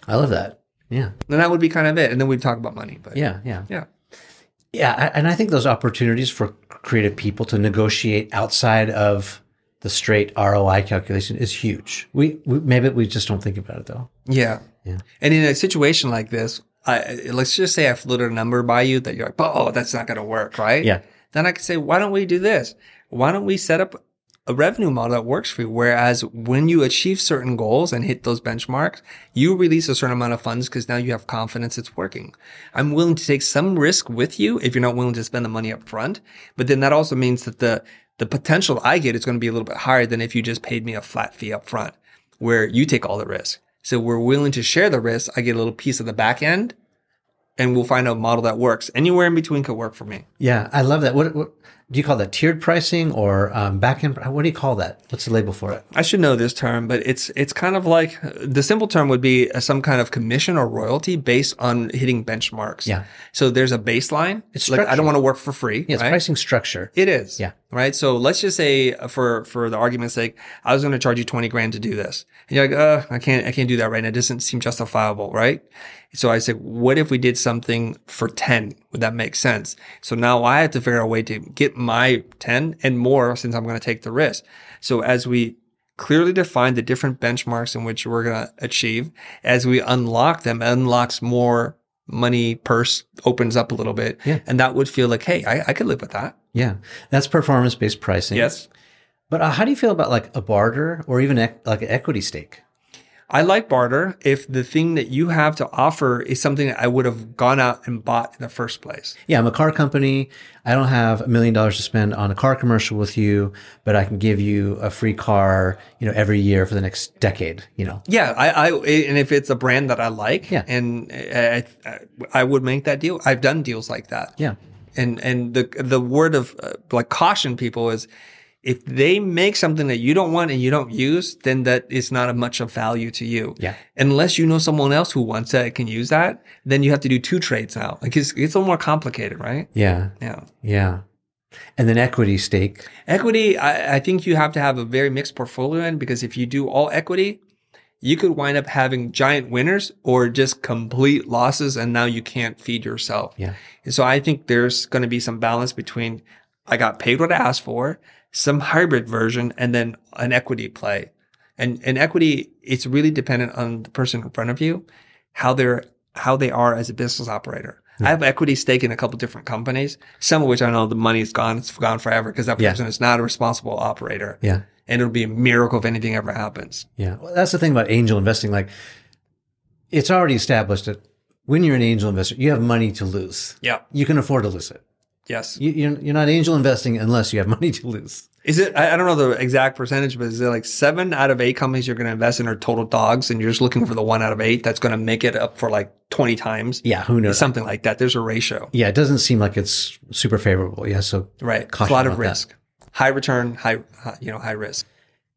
I love that. Yeah. And that would be kind of it. And then we'd talk about money, but Yeah. Yeah. yeah. Yeah. And I think those opportunities for creative people to negotiate outside of the straight ROI calculation is huge. We, we maybe we just don't think about it though. Yeah. Yeah. And in a situation like this, I, let's just say I floated a number by you that you're like, oh, that's not going to work, right? Yeah. Then I could say, why don't we do this? Why don't we set up a revenue model that works for you? Whereas when you achieve certain goals and hit those benchmarks, you release a certain amount of funds because now you have confidence it's working. I'm willing to take some risk with you if you're not willing to spend the money up front. But then that also means that the, the potential I get is going to be a little bit higher than if you just paid me a flat fee up front. where you take all the risk. So we're willing to share the risk. I get a little piece of the back end and we'll find a model that works. Anywhere in between could work for me. Yeah, I love that. What, what do you call that? Tiered pricing or um, back end? What do you call that? What's the label for it? I should know this term, but it's it's kind of like the simple term would be some kind of commission or royalty based on hitting benchmarks. Yeah. So there's a baseline. It's like I don't want to work for free. Yeah, it's right? pricing structure. It is. Yeah. Right. So let's just say uh, for, for the argument's sake, I was going to charge you 20 grand to do this. And you're like, uh, I can't, I can't do that right now. It doesn't seem justifiable. Right. So I said, what if we did something for 10? Would that make sense? So now I have to figure out a way to get my 10 and more since I'm going to take the risk. So as we clearly define the different benchmarks in which we're going to achieve, as we unlock them, it unlocks more money purse opens up a little bit. Yeah. And that would feel like, Hey, I, I could live with that. Yeah, that's performance based pricing. Yes. But uh, how do you feel about like a barter or even ec- like an equity stake? I like barter if the thing that you have to offer is something that I would have gone out and bought in the first place. Yeah, I'm a car company. I don't have a million dollars to spend on a car commercial with you, but I can give you a free car, you know, every year for the next decade, you know. Yeah, I, I and if it's a brand that I like, Yeah. and I, I, I would make that deal. I've done deals like that. Yeah. and and the the word of uh, like caution people is if they make something that you don't want and you don't use, then that is not a much of value to you. Yeah. Unless you know someone else who wants that and can use that, then you have to do two trades now. Like it's, it's a little more complicated, right? Yeah. Yeah. Yeah. And then equity stake. Equity, I, I think you have to have a very mixed portfolio in because if you do all equity, you could wind up having giant winners or just complete losses and now you can't feed yourself. Yeah. And so I think there's going to be some balance between I got paid what I asked for, some hybrid version, and then an equity play. And and equity, it's really dependent on the person in front of you, how they're how they are as a business operator. I have equity stake in a couple different companies, some of which I know the money's gone, it's gone forever because that Yeah. person is not a responsible operator. Yeah. And it'll be a miracle if anything ever happens. Yeah. Well, that's the thing about angel investing. Like it's already established that when you're an angel investor, you have money to lose. Yeah. You can afford to lose it. Yes. You, you're, you're not angel investing unless you have money to lose. Is it, I don't know the exact percentage, but is it like seven out of eight companies you're going to invest in are total dogs and you're just looking for the one out of eight that's going to make it up for like 20 times? Yeah. Who knows? Something like that. There's a ratio. Yeah. It doesn't seem like it's super favorable. Yeah. So Right. It's a lot of about that. risk. High return, high, high, you know, high risk.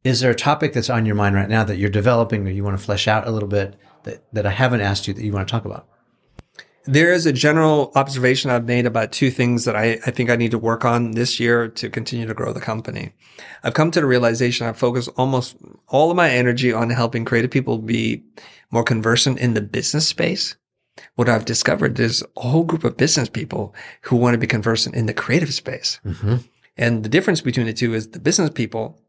is there a topic that's on your mind right now that you're developing or you want to flesh out a little bit that, that I haven't asked you that you want to talk about? There is a general observation I've made about two things that I, I think I need to work on this year to continue to grow the company. I've come to the realization I focus almost all of my energy on helping creative people be more conversant in the business space. What I've discovered is a whole group of business people who want to be conversant in the creative space. Mm-hmm. And the difference between the two is the business people,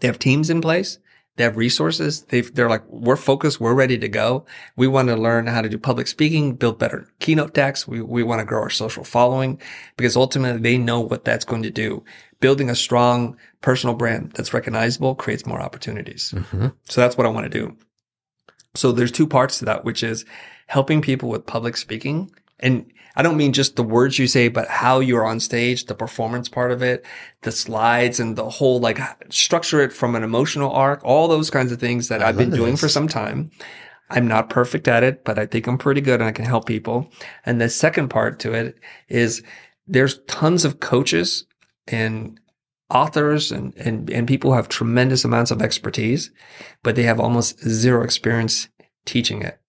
they have teams in place. They have resources. They've, they're like, we're focused. We're ready to go. We want to learn how to do public speaking, build better keynote decks. We, we want to grow our social following because ultimately they know what that's going to do. Building a strong personal brand that's recognizable creates more opportunities. Mm-hmm. So that's what I want to do. So there's two parts to that, which is helping people with public speaking. And I don't mean just the words you say, but how you're on stage, the performance part of it, the slides and the whole like structure it from an emotional arc, all those kinds of things that I I've been doing this. for some time. I'm not perfect at it, but I think I'm pretty good and I can help people. And the second part to it is there's tons of coaches and authors and, and, and people who have tremendous amounts of expertise, but they have almost zero experience teaching it.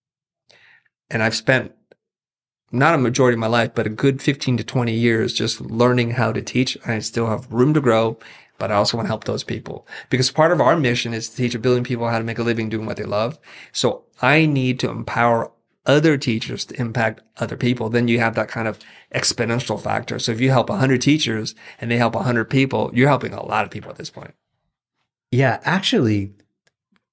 And I've spent not a majority of my life, but a good 15 to 20 years just learning how to teach. I still have room to grow, but I also want to help those people because part of our mission is to teach a billion people how to make a living doing what they love. So I need to empower other teachers to impact other people. Then you have that kind of exponential factor. So if you help 100 teachers and they help 100 people, you're helping a lot of people at this point. Yeah, actually,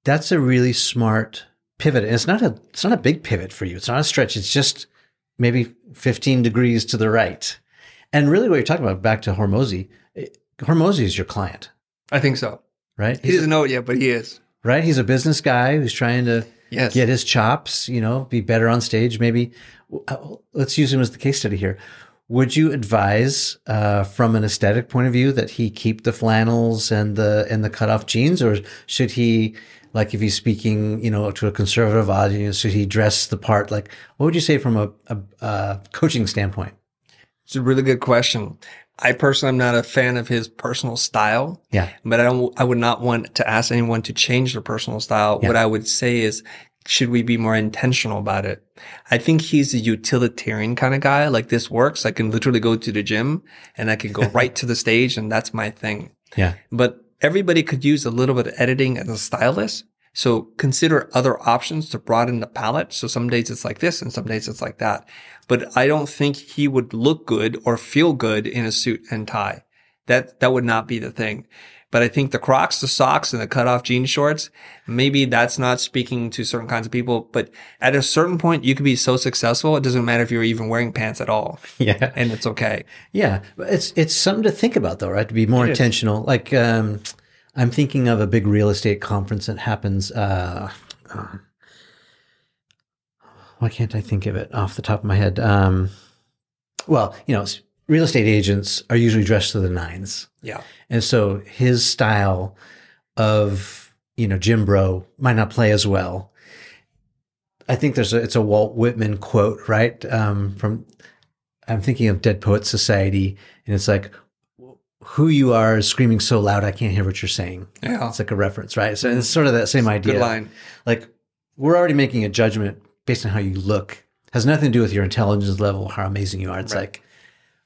that's a really smart pivot. And it's not a it's not a big pivot for you. It's not a stretch. It's just maybe 15 degrees to the right. And really what you're talking about, back to Hormozi, Hormozi is your client, I think so. right? He He's a, doesn't know it yet, but he is. right? He's a business guy who's trying to Yes. get his chops, you know, be better on stage. Maybe let's use him as the case study here. Would you advise, uh, from an aesthetic point of view, that he keep the flannels and the and the cutoff jeans, or should he, like, if he's speaking, you know, to a conservative audience, should he dress the part? Like, what would you say from a, a, a coaching standpoint? It's a really good question. I personally am not a fan of his personal style. Yeah. But I don't, I would not want to ask anyone to change their personal style. Yeah. What I would say is, should we be more intentional about it? I think he's a utilitarian kind of guy. Like this works. I can literally go to the gym and I can go right to the stage and that's my thing. Yeah. But everybody could use a little bit of editing as a stylist. So consider other options to broaden the palette. So some days it's like this and some days it's like that. But I don't think he would look good or feel good in a suit and tie. That, that would not be the thing. But I think the Crocs, the socks and the cutoff jean shorts, maybe that's not speaking to certain kinds of people. But at a certain point, you could be so successful. It doesn't matter if you're even wearing pants at all Yeah. and it's okay. Yeah, it's it's something to think about though, right? To be more It is. intentional. Like um, I'm thinking of a big real estate conference that happens. Uh, uh, why can't I think of it off the top of my head? Um, well, you know, s- real estate agents are usually dressed to the nines, Yeah. and so his style of you know Gym Bro might not play as well. I think there's a it's a Walt Whitman quote, right? Um, from I'm thinking of Dead Poets Society, and it's like, "Who you are is screaming so loud I can't hear what you're saying." Yeah. It's like a reference, right? So it's sort of that same idea. Good line. Like we're already making a judgment based on how you look. has nothing to do with your intelligence level, how amazing you are. It's Right. like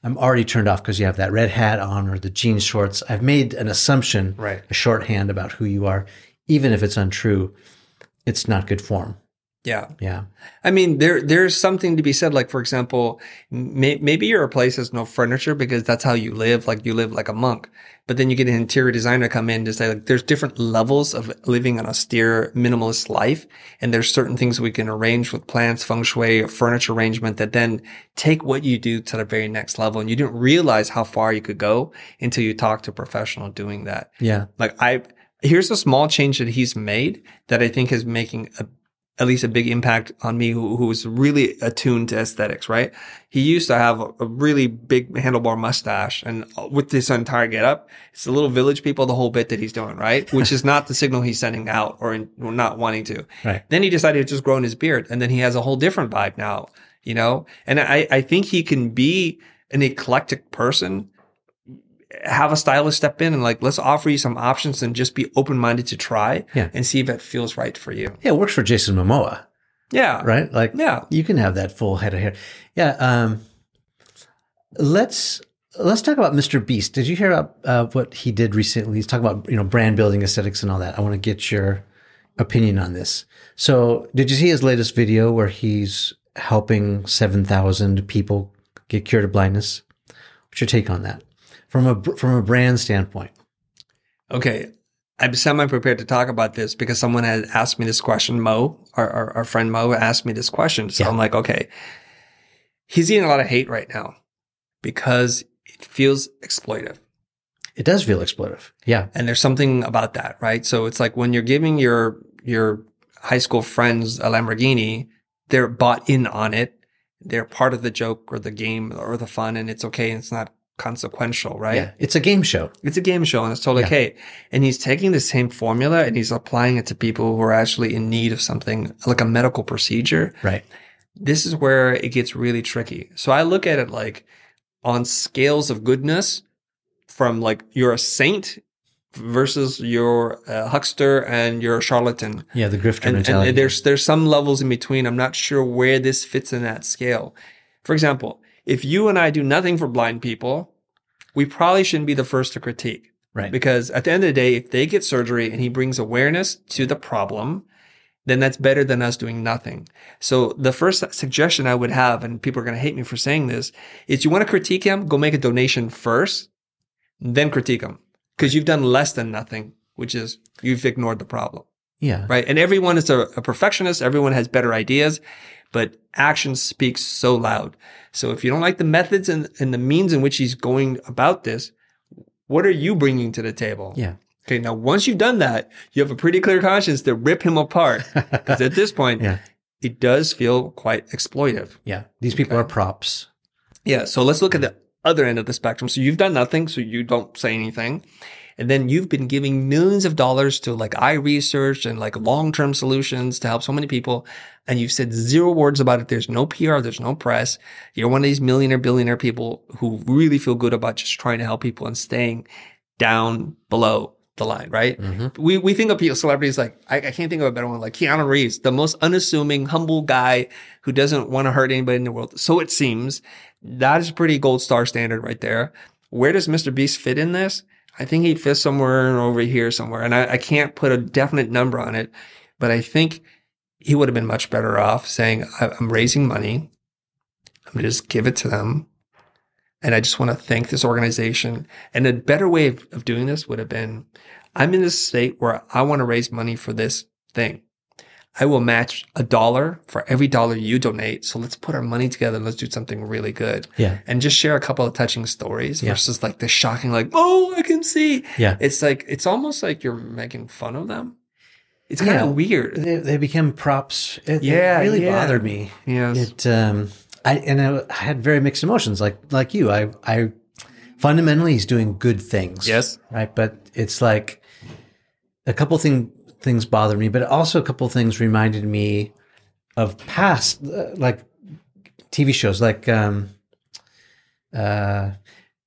I'm already turned off because you have that red hat on or the jean shorts. I've made an assumption, Right. a shorthand about who you are, even if it's untrue. It's not good form. Yeah. Yeah. I mean, there there's something to be said. Like, for example, may, maybe your place has no furniture because that's how you live. Like, you live like a monk. But then you get an interior designer come in to say, like, there's different levels of living an austere, minimalist life, and there's certain things we can arrange with plants, feng shui, furniture arrangement that then take what you do to the very next level. And you didn't realize how far you could go until you talk to a professional doing that. Yeah. Like I, here's a small change that he's made that I think is making a, at least a big impact on me who, who was really attuned to aesthetics, right? He used to have a, a really big handlebar mustache and with this entire get up, it's the little village people, the whole bit that he's doing, right? Which is not the signal he's sending out or, in, or not wanting to. Right. Then he decided to just grow in his beard and then he has a whole different vibe now, you know? And I, I think he can be an eclectic person have a stylist step in and like let's offer you some options and just be open minded to try Yeah. and see if it feels right for you. Yeah. It works for Jason Momoa, Yeah. right? Like, Yeah. you can have that full head of hair. Yeah. Um, let's let's talk about Mr. Beast. Did you hear about uh, what he did recently? He's talking about you know brand building, aesthetics, and all that. I want to get your opinion on this. So, did you see his latest video where he's helping seven thousand people get cured of blindness? What's your take on that from a from a brand standpoint? Okay. I'm semi prepared to talk about this because someone had asked me this question. Mo, our, our, our friend Mo asked me this question. So Yeah. I'm like, okay, he's getting a lot of hate right now because it feels exploitive. It does feel exploitive. Yeah. And there's something about that, right? So it's like when you're giving your, your high school friends a Lamborghini, they're bought in on it. They're part of the joke or the game or the fun and it's okay. And it's not consequential, right? Yeah. It's a game show. It's a game show and it's totally Yeah. okay. And he's taking the same formula and he's applying it to people who are actually in need of something like a medical procedure. Right. This is where it gets really tricky. So I look at it like on scales of goodness from like you're a saint versus you're a huckster and you're a charlatan. Yeah. The grifter And, mentality. and there's there's some levels in between. I'm not sure where this fits in that scale. For example, if you and I do nothing for blind people, we probably shouldn't be the first to critique. right. Because at the end of the day, if they get surgery and he brings awareness to the problem, then that's better than us doing nothing. So the first suggestion I would have, and people are going to hate me for saying this, is you want to critique him, go make a donation first, then critique him. Because you've done less than nothing, which is you've ignored the problem yeah. right? And everyone is a, a perfectionist. Everyone has better ideas, but action speaks so loud. So if you don't like the methods and, and the means in which he's going about this, what are you bringing to the table? Yeah. Okay. Now, once you've done that, you have a pretty clear conscience to rip him apart. Because at this point, Yeah. it does feel quite exploitive. Yeah. These people are props. Yeah. So let's look at the other end of the spectrum. So you've done nothing. So you don't say anything. And then you've been giving millions of dollars to like eye research and like long-term solutions to help so many people. And you've said zero words about it. There's no PR. There's no press. You're one of these millionaire, billionaire people who really feel good about just trying to help people and staying down below the line, right? Mm-hmm. We, we think of people, celebrities like, I, I can't think of a better one, like Keanu Reeves, the most unassuming, humble guy who doesn't want to hurt anybody in the world. So it seems that is a pretty gold star standard right there. Where does Mr. Beast fit in this? I think he fits somewhere over here somewhere. And I, I can't put a definite number on it, but I think he would have been much better off saying, I'm raising money. I'm going to just give it to them. And I just want to thank this organization. And a better way of, of doing this would have been, I'm in this state where I want to raise money for this thing. I will match a dollar for every dollar you donate. So let's put our money together and let's do something really good. Yeah. And just share a couple of touching stories Yeah. versus like the shocking, like, oh, I can see. Yeah. It's like, it's almost like you're making fun of them. It's kind Yeah. of weird. They, they became props. It, Yeah, it really yeah. bothered me. Yes. It um I and I, I had very mixed emotions like like you. I I fundamentally he's doing good things. Yes. Right, but it's like a couple thing things bothered me, but also a couple things reminded me of past uh, like TV shows like um uh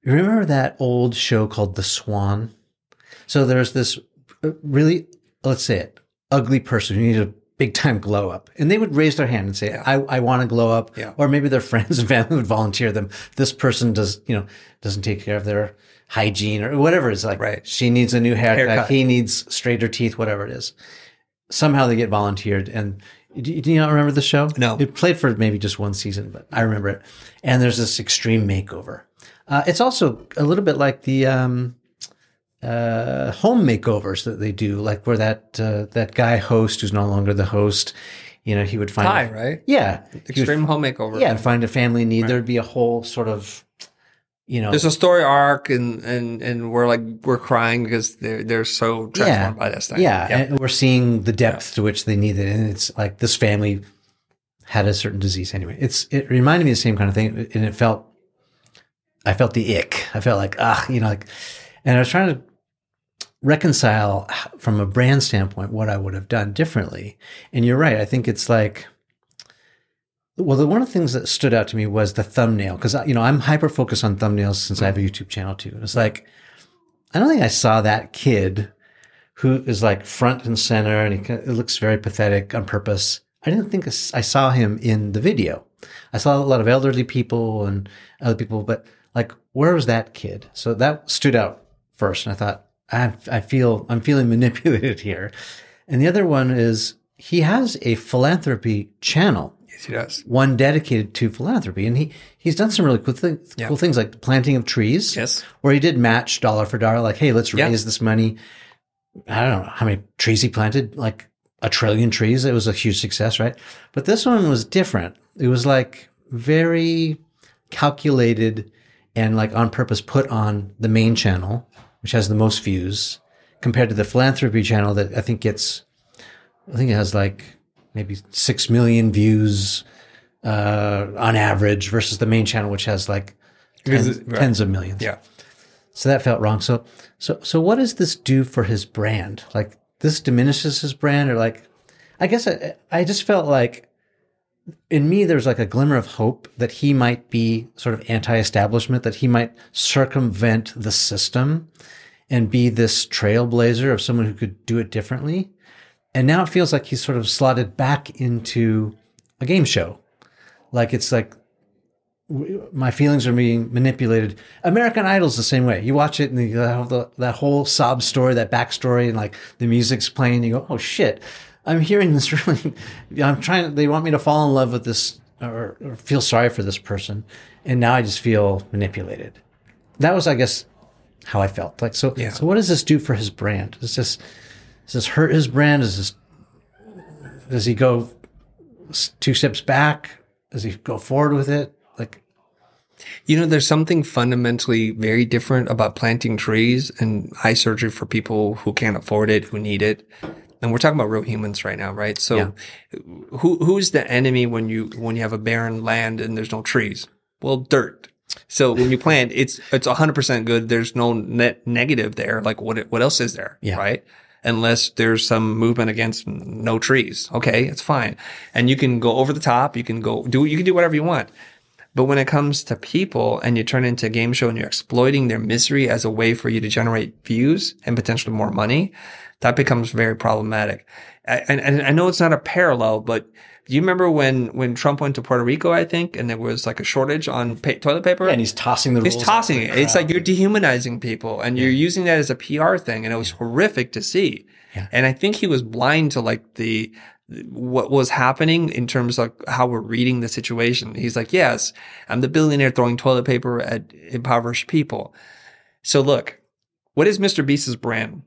remember that old show called The Swan? So there's this uh, really let's say it ugly person who needed a big time glow up and they would raise their hand and say i, I want to glow up Yeah. or maybe their friends and family would volunteer them this person does you know doesn't take care of their hygiene or whatever it's like Right. she needs a new haircut, Haircut. he needs straighter teeth whatever it is somehow they get volunteered and do, do you not remember the show No. it played for maybe just one season but i remember it and there's this extreme makeover uh, it's also a little bit like the um, uh, home makeovers that they do, like where that uh, that guy host who's no longer the host, you know, he would find Hi, right? yeah, he would- Extreme home makeover. yeah, find a family need. There'd be a whole sort of, you know, There's a story arc and, and, and we're like, we're crying because they're, they're so transformed by this thing. yeah, Yep. and we're seeing the depth to which they need it, and it's like this family had a certain disease anyway. It's it reminded me of the same kind of thing, and it felt, I felt the ick. I felt like ah, you know, like, and I was trying to reconcile from a brand standpoint what I would have done differently. And you're right. I think it's like. Well, the, one of the things that stood out to me was the thumbnail because you know I'm hyper focused on thumbnails since I have a mm. YouTube channel too. And it's like I don't think I saw that kid who is like front and center and he, it looks very pathetic on purpose. I didn't think I saw him in the video. I saw a lot of elderly people and other people, but like, where was that kid? So that stood out first. And I thought, I, I feel, I'm feeling manipulated here. And the other one is he has a philanthropy channel Yes, he does. one dedicated to philanthropy. And he, he's done some really cool, things, Yeah. cool things like the planting of trees. Yes. Where he did match dollar for dollar, like, hey, let's Yeah. raise this money. I don't know how many trees he planted, like a trillion trees. It was a huge success, right? But this one was different. It was like very calculated and like on purpose put on the main channel, which has the most views, compared to the philanthropy channel that I think gets, I think it has like maybe six million views uh, on average versus the main channel, which has like tens, right. tens of millions. Yeah. So that felt wrong. So, so, so what does this do for his brand? Like this diminishes his brand or like, I guess I, I just felt like in me, there's like a glimmer of hope that he might be sort of anti-establishment, that he might circumvent the system and be this trailblazer of someone who could do it differently. And now it feels like he's sort of slotted back into a game show. Like it's like my feelings are being manipulated. American Idol's the same way. You watch it and you have oh, the, that whole sob story, that backstory, and like the music's playing. And You go, oh shit, I'm hearing this really. I'm trying. They want me to fall in love with this or, or feel sorry for this person, and now I just feel manipulated. That was, I guess, how I felt. Like so. Yeah. So what does this do for his brand? Does this does this hurt his brand? Does this does he go two steps back? Does he go forward with it? Like You know, there's something fundamentally very different about planting trees and eye surgery for people who can't afford it, who need it. And we're talking about real humans right now, right? So Yeah. who who's the enemy when you when you have a barren land and there's no trees? Well, dirt. So when you plant, it's it's 100% good. There's no net negative there. Like what what else is there? Yeah. Right? Unless there's some movement against no trees. Okay, it's fine. And you can go over the top. You can go do you can do whatever you want. But when it comes to people and you turn into a game show and you're exploiting their misery as a way for you to generate views and potentially more money, that becomes very problematic. And, and I know it's not a parallel, but do you remember when, when Trump went to Puerto Rico, I think, and there was like a shortage on pa- toilet paper? Yeah, and he's tossing the He's tossing it. It's like you're dehumanizing people and you're using that as a PR thing. And it was horrific to see. Yeah. And I think he was blind to like the, what was happening in terms of how we're reading the situation. He's like, yes, I'm the billionaire throwing toilet paper at impoverished people. So look, what is Mr. Beast's brand?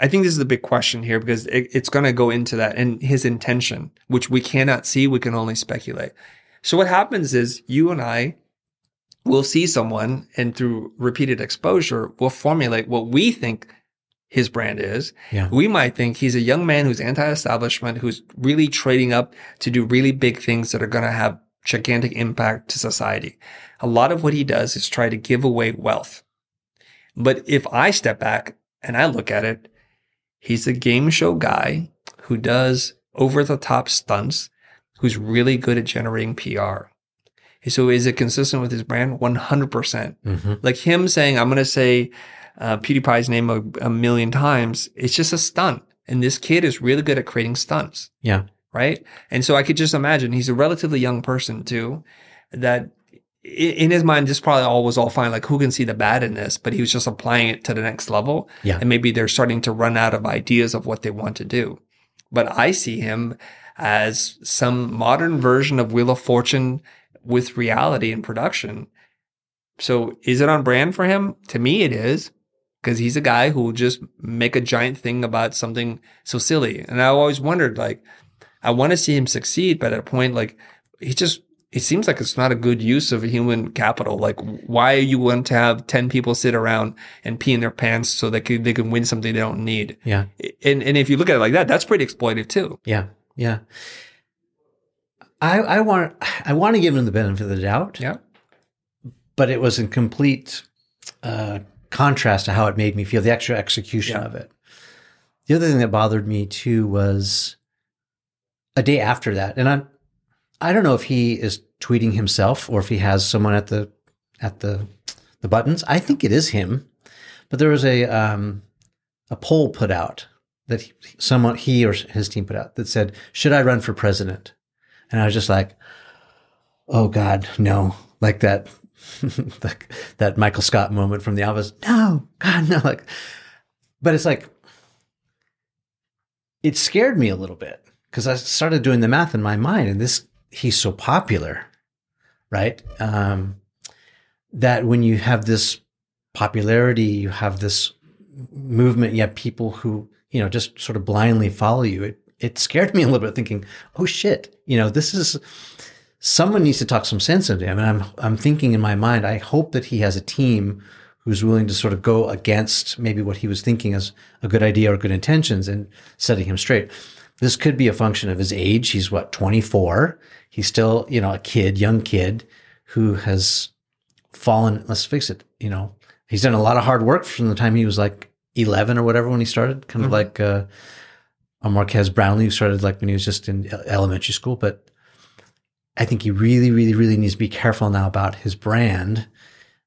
I think this is the big question here because it, it's going to go into that and his intention, which we cannot see. We can only speculate. So what happens is you and I will see someone and through repeated exposure, we'll formulate what we think his brand is. Yeah. We might think he's a young man who's anti-establishment, who's really trading up to do really big things that are going to have gigantic impact to society. A lot of what he does is try to give away wealth. But if I step back and I look at it, he's a game show guy who does over the top stunts, who's really good at generating PR. So is it consistent with his brand? 100%. Mhm. Like him saying, I'm going to say uh, PewDiePie's name a, a million times. It's just a stunt. And this kid is really good at creating stunts Yeah. right? And so I could just imagine he's a relatively young person too, that in his mind, this probably all was all fine. Like who can see the bad in this? But he was just applying it to the next level. Yeah. And maybe they're starting to run out of ideas of what they want to do. But I see him as some modern version of Wheel of Fortune with reality and production. So is it on brand for him? To me, it is because he's a guy who will just make a giant thing about something so silly. And I always wondered, like, I want to see him succeed, but at a point, like, he just, it seems like it's not a good use of human capital. Like, why you want to have 10 people sit around and pee in their pants so they can, they can win something they don't need. Yeah. And, and if you look at it like that, that's pretty exploitive too. Yeah. Yeah. I, I want I want to give him the benefit of the doubt. Yeah. But it was in complete uh, contrast to how it made me feel, the extra execution Yeah. of it. The other thing that bothered me too was a day after that, and I'm I don't know if he is tweeting himself or if he has someone at the at the the buttons. I think it is him, but there was a um, a poll put out that he, someone he or his team put out that said, "Should I run for president?" And I was just like, "Oh God, no!" Like that, like that Michael Scott moment from The Office. No, God, no! Like, but it's like it scared me a little bit because I started doing the math in my mind, and this he's so popular, right? Um, that when you have this popularity, you have this movement, you have people who you know just sort of blindly follow you. It it scared me a little bit, thinking, "Oh shit!" You know, this is someone needs to talk some sense into him. And I'm I'm thinking in my mind, I hope that he has a team who's willing to sort of go against maybe what he was thinking as a good idea or good intentions and setting him straight. This could be a function of his age. He's what, 24? He's still, you know, a kid, young kid who has fallen, let's fix it, you know, he's done a lot of hard work from the time he was like 11 or whatever when he started, kind of Mhm. like uh, a Marques Brownlee who started like when he was just in elementary school. But I think he really, really, really needs to be careful now about his brand.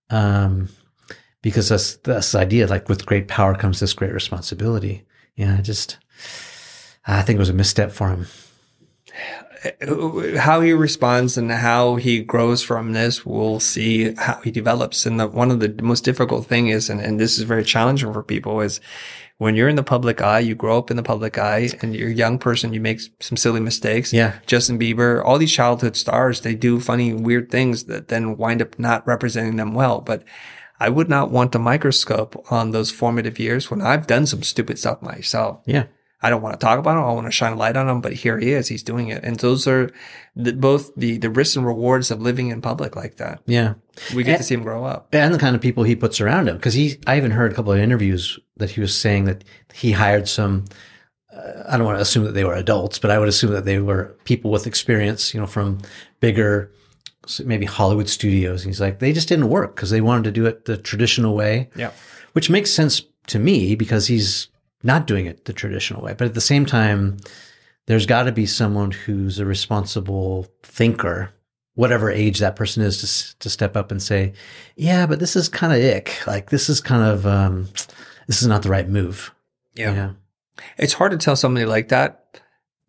Um, because that's this idea, like with great power comes this great responsibility. Yeah, I just, I think it was a misstep for him. Uh, how he responds and how he grows from this, we'll see how he develops. And the, one of the most difficult thing is, and, and this is very challenging for people is when you're in the public eye, you grow up in the public eye and you're a young person, you make some silly mistakes. Yeah. Justin Bieber, all these childhood stars, they do funny, weird things that then wind up not representing them well. But I would not want a microscope on those formative years when I've done some stupid stuff myself. Yeah. I don't want to talk about him. I want to shine a light on him, but here he is. He's doing it. And those are the, both the, the risks and rewards of living in public like that. Yeah. We get And- to see him grow up. And the kind of people he puts around him. Cause he, I even heard a couple of interviews that he was saying that he hired some, uh, I don't want to assume that they were adults, but I would assume that they were people with experience, you know, from bigger maybe Hollywood studios. And he's like, they just didn't work because they wanted to do it the traditional way. Yeah. Which makes sense to me because he's not doing it the traditional way. But at the same time, there's got to be someone who's a responsible thinker, whatever age that person is, to, to step up and say, yeah, but this is kind of ick. Like, this is kind of, um, this is not the right move. Yeah. yeah. It's hard to tell somebody like that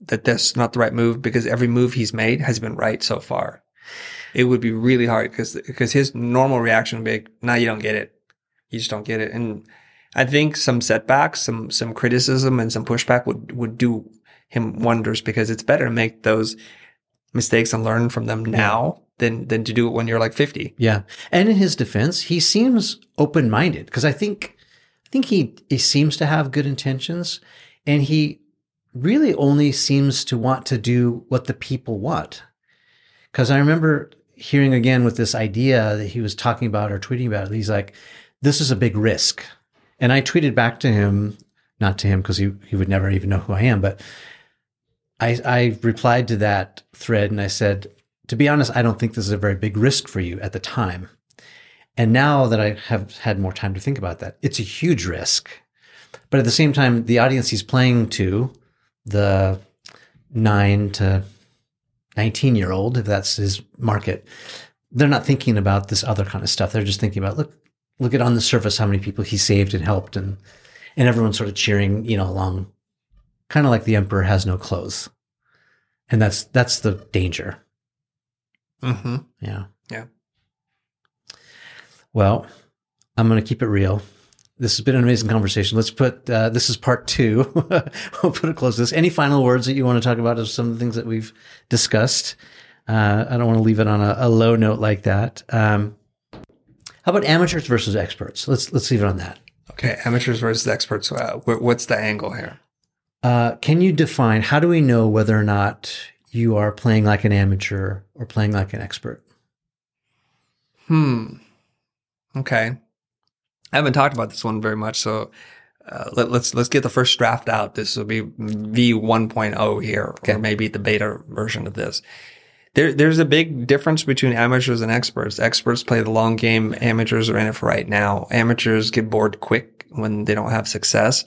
that that's not the right move because every move he's made has been right so far. It would be really hard because because his normal reaction would be, like, "No, you don't get it. You just don't get it." And I think some setbacks, some some criticism, and some pushback would would do him wonders because it's better to make those mistakes and learn from them now than than to do it when you're like 50. Yeah. And in his defense, he seems open-minded because I think I think he he seems to have good intentions and he really only seems to want to do what the people want. Because I remember hearing again with this idea that he was talking about or tweeting about, he's like, this is a big risk. And I tweeted back to him, not to him because he, he would never even know who I am, but I, I replied to that thread and I said, to be honest, I don't think this is a very big risk for you at the time. And now that I have had more time to think about that, it's a huge risk. But at the same time, the audience he's playing to the nine to 19 year old, if that's his market, they're not thinking about this other kind of stuff. They're just thinking about, look, look at on the surface how many people he saved and helped and, and everyone's sort of cheering, you know, along, kind of like the emperor has no clothes. And that's, that's the danger. Mm-hmm. Yeah. Yeah. Well, I'm going to keep it real this has been an amazing conversation. Let's put uh, this is part two. we'll put a close to this. Any final words that you want to talk about of some of the things that we've discussed? Uh, I don't want to leave it on a, a low note like that. Um, how about amateurs versus experts? Let's let's leave it on that. Okay, amateurs versus experts. Uh, what's the angle here? Uh, can you define how do we know whether or not you are playing like an amateur or playing like an expert? Hmm. Okay. I haven't talked about this one very much, so uh, let, us let's, let's get the first draft out. This will be V 1.0 here, okay. or maybe the beta version of this. There, there's a big difference between amateurs and experts. Experts play the long game. Amateurs are in it for right now. Amateurs get bored quick when they don't have success.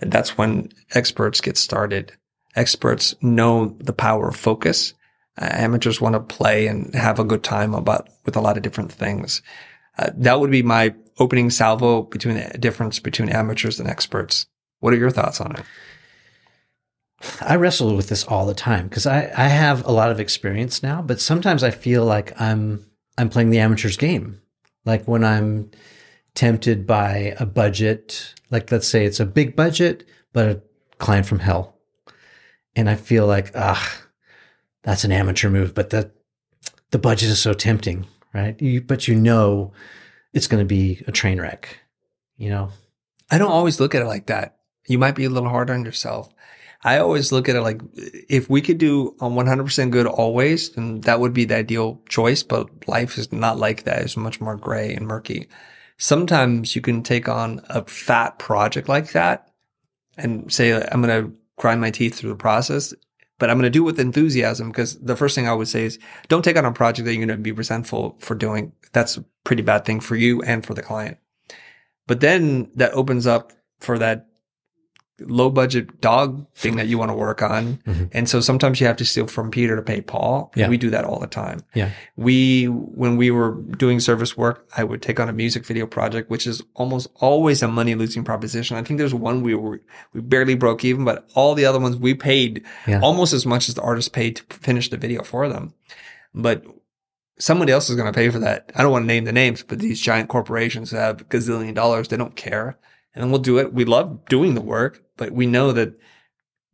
And that's when experts get started. Experts know the power of focus. Uh, amateurs want to play and have a good time about with a lot of different things. Uh, that would be my opening salvo between the difference between amateurs and experts. What are your thoughts on it? I wrestle with this all the time because I, I have a lot of experience now, but sometimes I feel like I'm I'm playing the amateurs game. Like when I'm tempted by a budget, like let's say it's a big budget, but a client from hell. And I feel like, ah, that's an amateur move, but the the budget is so tempting, right? You, but you know it's going to be a train wreck, you know? I don't always look at it like that. You might be a little hard on yourself. I always look at it like if we could do um, 100% good always, then that would be the ideal choice. But life is not like that. It's much more gray and murky. Sometimes you can take on a fat project like that and say, I'm going to grind my teeth through the process, but I'm going to do it with enthusiasm because the first thing I would say is don't take on a project that you're going to be resentful for doing that's a pretty bad thing for you and for the client. But then that opens up for that low budget dog thing that you want to work on. Mm-hmm. And so sometimes you have to steal from Peter to pay Paul. Yeah. We do that all the time. Yeah. We, when we were doing service work, I would take on a music video project, which is almost always a money losing proposition. I think there's one we were, we barely broke even, but all the other ones we paid yeah. almost as much as the artist paid to finish the video for them. But somebody else is going to pay for that. I don't want to name the names, but these giant corporations have gazillion dollars. They don't care. And then we'll do it. We love doing the work, but we know that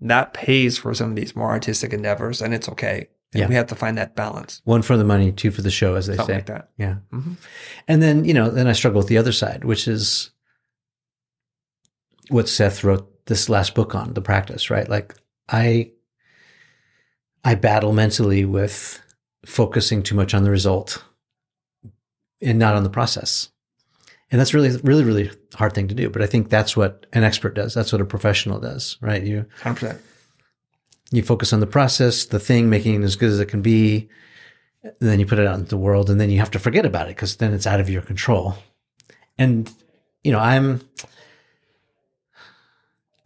that pays for some of these more artistic endeavors and it's okay. And yeah. we have to find that balance. One for the money, two for the show, as they Something say. like that. Yeah. Mm-hmm. And then, you know, then I struggle with the other side, which is what Seth wrote this last book on, the practice, right? Like I, I battle mentally with focusing too much on the result and not on the process. And that's really, really, really hard thing to do. But I think that's what an expert does. That's what a professional does, right? You 100%. You focus on the process, the thing, making it as good as it can be. And then you put it out into the world and then you have to forget about it because then it's out of your control. And, you know, I'm,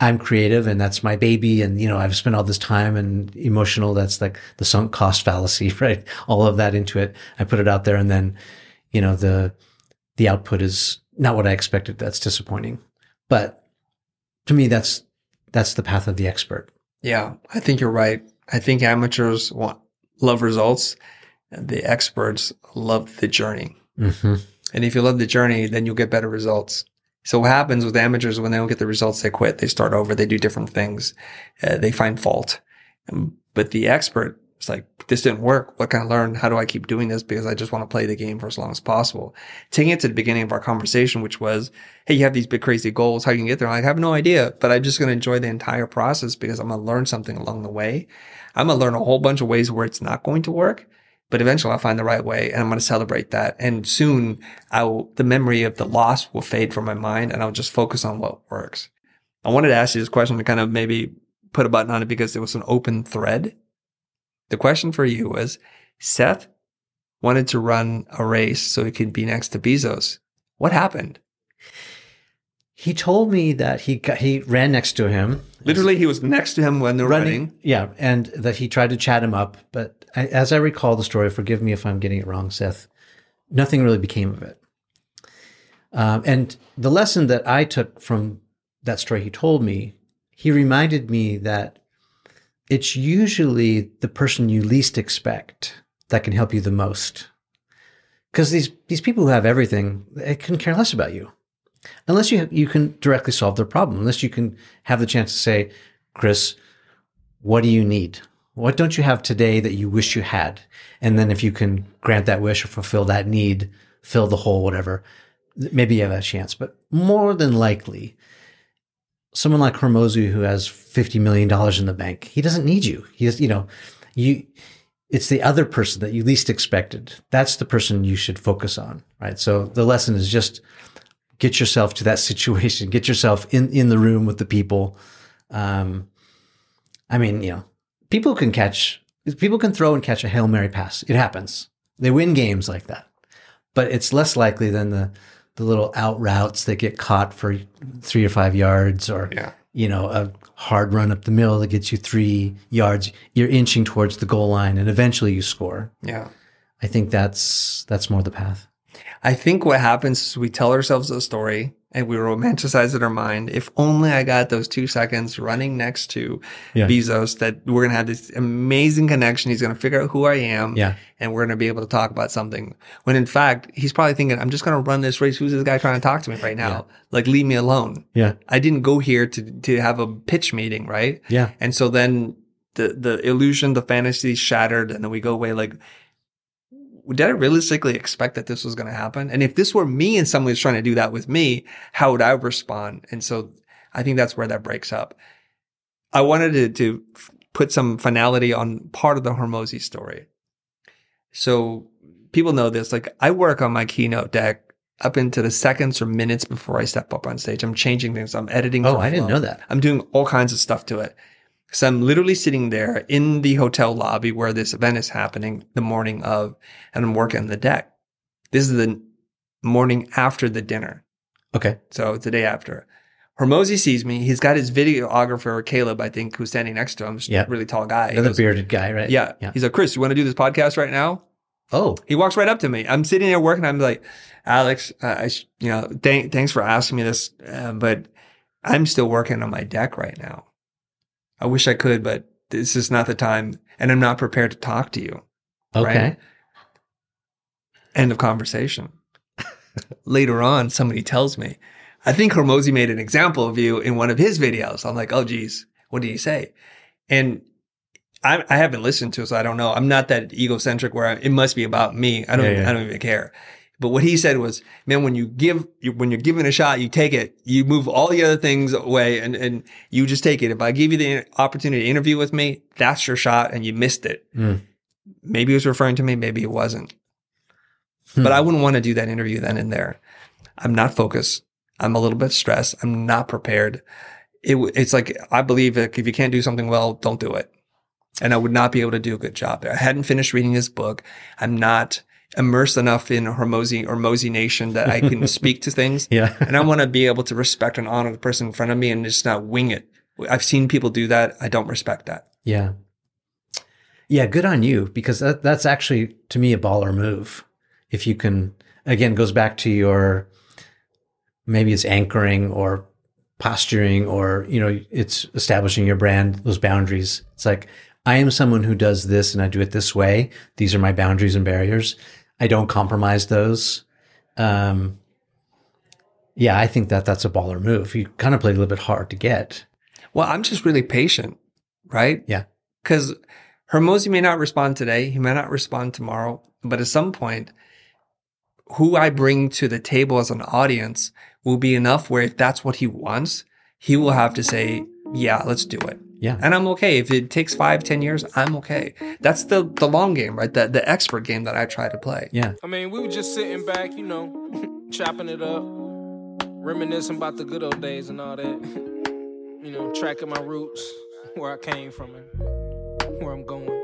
I'm creative and that's my baby. And, you know, I've spent all this time and emotional. That's like the sunk cost fallacy, right? All of that into it. I put it out there and then, you know, the, the output is not what I expected. That's disappointing. But to me, that's, that's the path of the expert. Yeah, I think you're right. I think amateurs want love results. The experts love the journey. Mm-hmm. And if you love the journey, then you'll get better results. So what happens with amateurs when they don't get the results, they quit, they start over, they do different things, uh, they find fault. Um, but the expert is like, this didn't work. What can I learn? How do I keep doing this? Because I just want to play the game for as long as possible. Taking it to the beginning of our conversation, which was, Hey, you have these big crazy goals. How you can get there? I have no idea, but I'm just going to enjoy the entire process because I'm going to learn something along the way. I'm going to learn a whole bunch of ways where it's not going to work but eventually I'll find the right way and I'm going to celebrate that. And soon I will, the memory of the loss will fade from my mind and I'll just focus on what works. I wanted to ask you this question to kind of maybe put a button on it because it was an open thread. The question for you was Seth wanted to run a race so he could be next to Bezos. What happened? He told me that he got, he ran next to him. Literally, he was next to him when they're running. running. Yeah, and that he tried to chat him up, but I, as I recall the story, forgive me if I'm getting it wrong, Seth. Nothing really became of it. Um, and the lesson that I took from that story he told me, he reminded me that it's usually the person you least expect that can help you the most. Because these these people who have everything, they can care less about you unless you you can directly solve their problem. Unless you can have the chance to say, Chris, what do you need? What don't you have today that you wish you had? And then if you can grant that wish or fulfill that need, fill the hole, whatever, maybe you have a chance. But more than likely, someone like Hormozi who has $50 million in the bank, he doesn't need you. He you know, you, it's the other person that you least expected. That's the person you should focus on, right? So the lesson is just get yourself to that situation, get yourself in, in the room with the people. Um, I mean, you know, people can catch, people can throw and catch a Hail Mary pass. It happens. They win games like that, but it's less likely than the, the little out routes that get caught for three or five yards or, yeah. you know, a hard run up the middle that gets you three yards. You're inching towards the goal line and eventually you score. Yeah. I think that's, that's more the path. I think what happens is we tell ourselves a story and we romanticize it in our mind. If only I got those two seconds running next to yeah. Bezos, that we're going to have this amazing connection. He's going to figure out who I am. Yeah. And we're going to be able to talk about something. When in fact, he's probably thinking, I'm just going to run this race. Who's this guy trying to talk to me right now? Yeah. Like, leave me alone. Yeah. I didn't go here to, to have a pitch meeting, right? Yeah. And so then the, the illusion, the fantasy shattered. And then we go away like, did I realistically expect that this was going to happen? And if this were me and someone was trying to do that with me, how would I respond? And so I think that's where that breaks up. I wanted to, to put some finality on part of the Hormozi story. So people know this. Like I work on my keynote deck up into the seconds or minutes before I step up on stage. I'm changing things. I'm editing. Oh, I didn't know that. I'm doing all kinds of stuff to it. So I'm literally sitting there in the hotel lobby where this event is happening the morning of, and I'm working on the deck. This is the morning after the dinner. Okay. So it's the day after. Hormozi sees me. He's got his videographer, Caleb, I think, who's standing next to him. Yeah. Really tall guy. Another goes, bearded guy, right? Yeah. yeah. He's like, Chris, you want to do this podcast right now? Oh. He walks right up to me. I'm sitting there working. I'm like, Alex, uh, I, you know, th- thanks for asking me this, uh, but I'm still working on my deck right now. I wish I could, but this is not the time. And I'm not prepared to talk to you. Okay. Right? End of conversation. Later on, somebody tells me, I think Hormozi made an example of you in one of his videos. I'm like, oh, geez, what did he say? And I, I haven't listened to it, so I don't know. I'm not that egocentric where I, it must be about me. I don't, yeah, yeah. I don't even care. But what he said was, man, when you give, when you're given a shot, you take it. You move all the other things away and, and you just take it. If I give you the opportunity to interview with me, that's your shot and you missed it. Mm. Maybe he was referring to me. Maybe it wasn't. Hmm. But I wouldn't want to do that interview then and there. I'm not focused. I'm a little bit stressed. I'm not prepared. It, it's like, I believe that if you can't do something well, don't do it. and I would not be able to do a good job there. I hadn't finished reading his book. I'm not immersed enough in Hormozi or Mozi Nation that I can speak to things. Yeah. and I want to be able to respect and honor the person in front of me and just not wing it. I've seen people do that. I don't respect that. Yeah. Yeah, good on you because that, that's actually to me a baller move. If you can, again, goes back to your maybe it's anchoring or posturing or, you know, it's establishing your brand, those boundaries. It's like, I am someone who does this and I do it this way. These are my boundaries and barriers. I don't compromise those. Um, yeah, I think that that's a baller move. You kind of play a little bit hard to get. Well, I'm just really patient, right? Yeah. Because Hormozi may not respond today. He may not respond tomorrow. But at some point, who I bring to the table as an audience will be enough where if that's what he wants, he will have to say, yeah, let's do it. Yeah. And I'm okay. If it takes five, ten years, I'm okay. That's the the long game, right? The the expert game that I try to play. Yeah. I mean, we were just sitting back, you know, chopping it up, reminiscing about the good old days and all that. you know, tracking my roots, where I came from and where I'm going.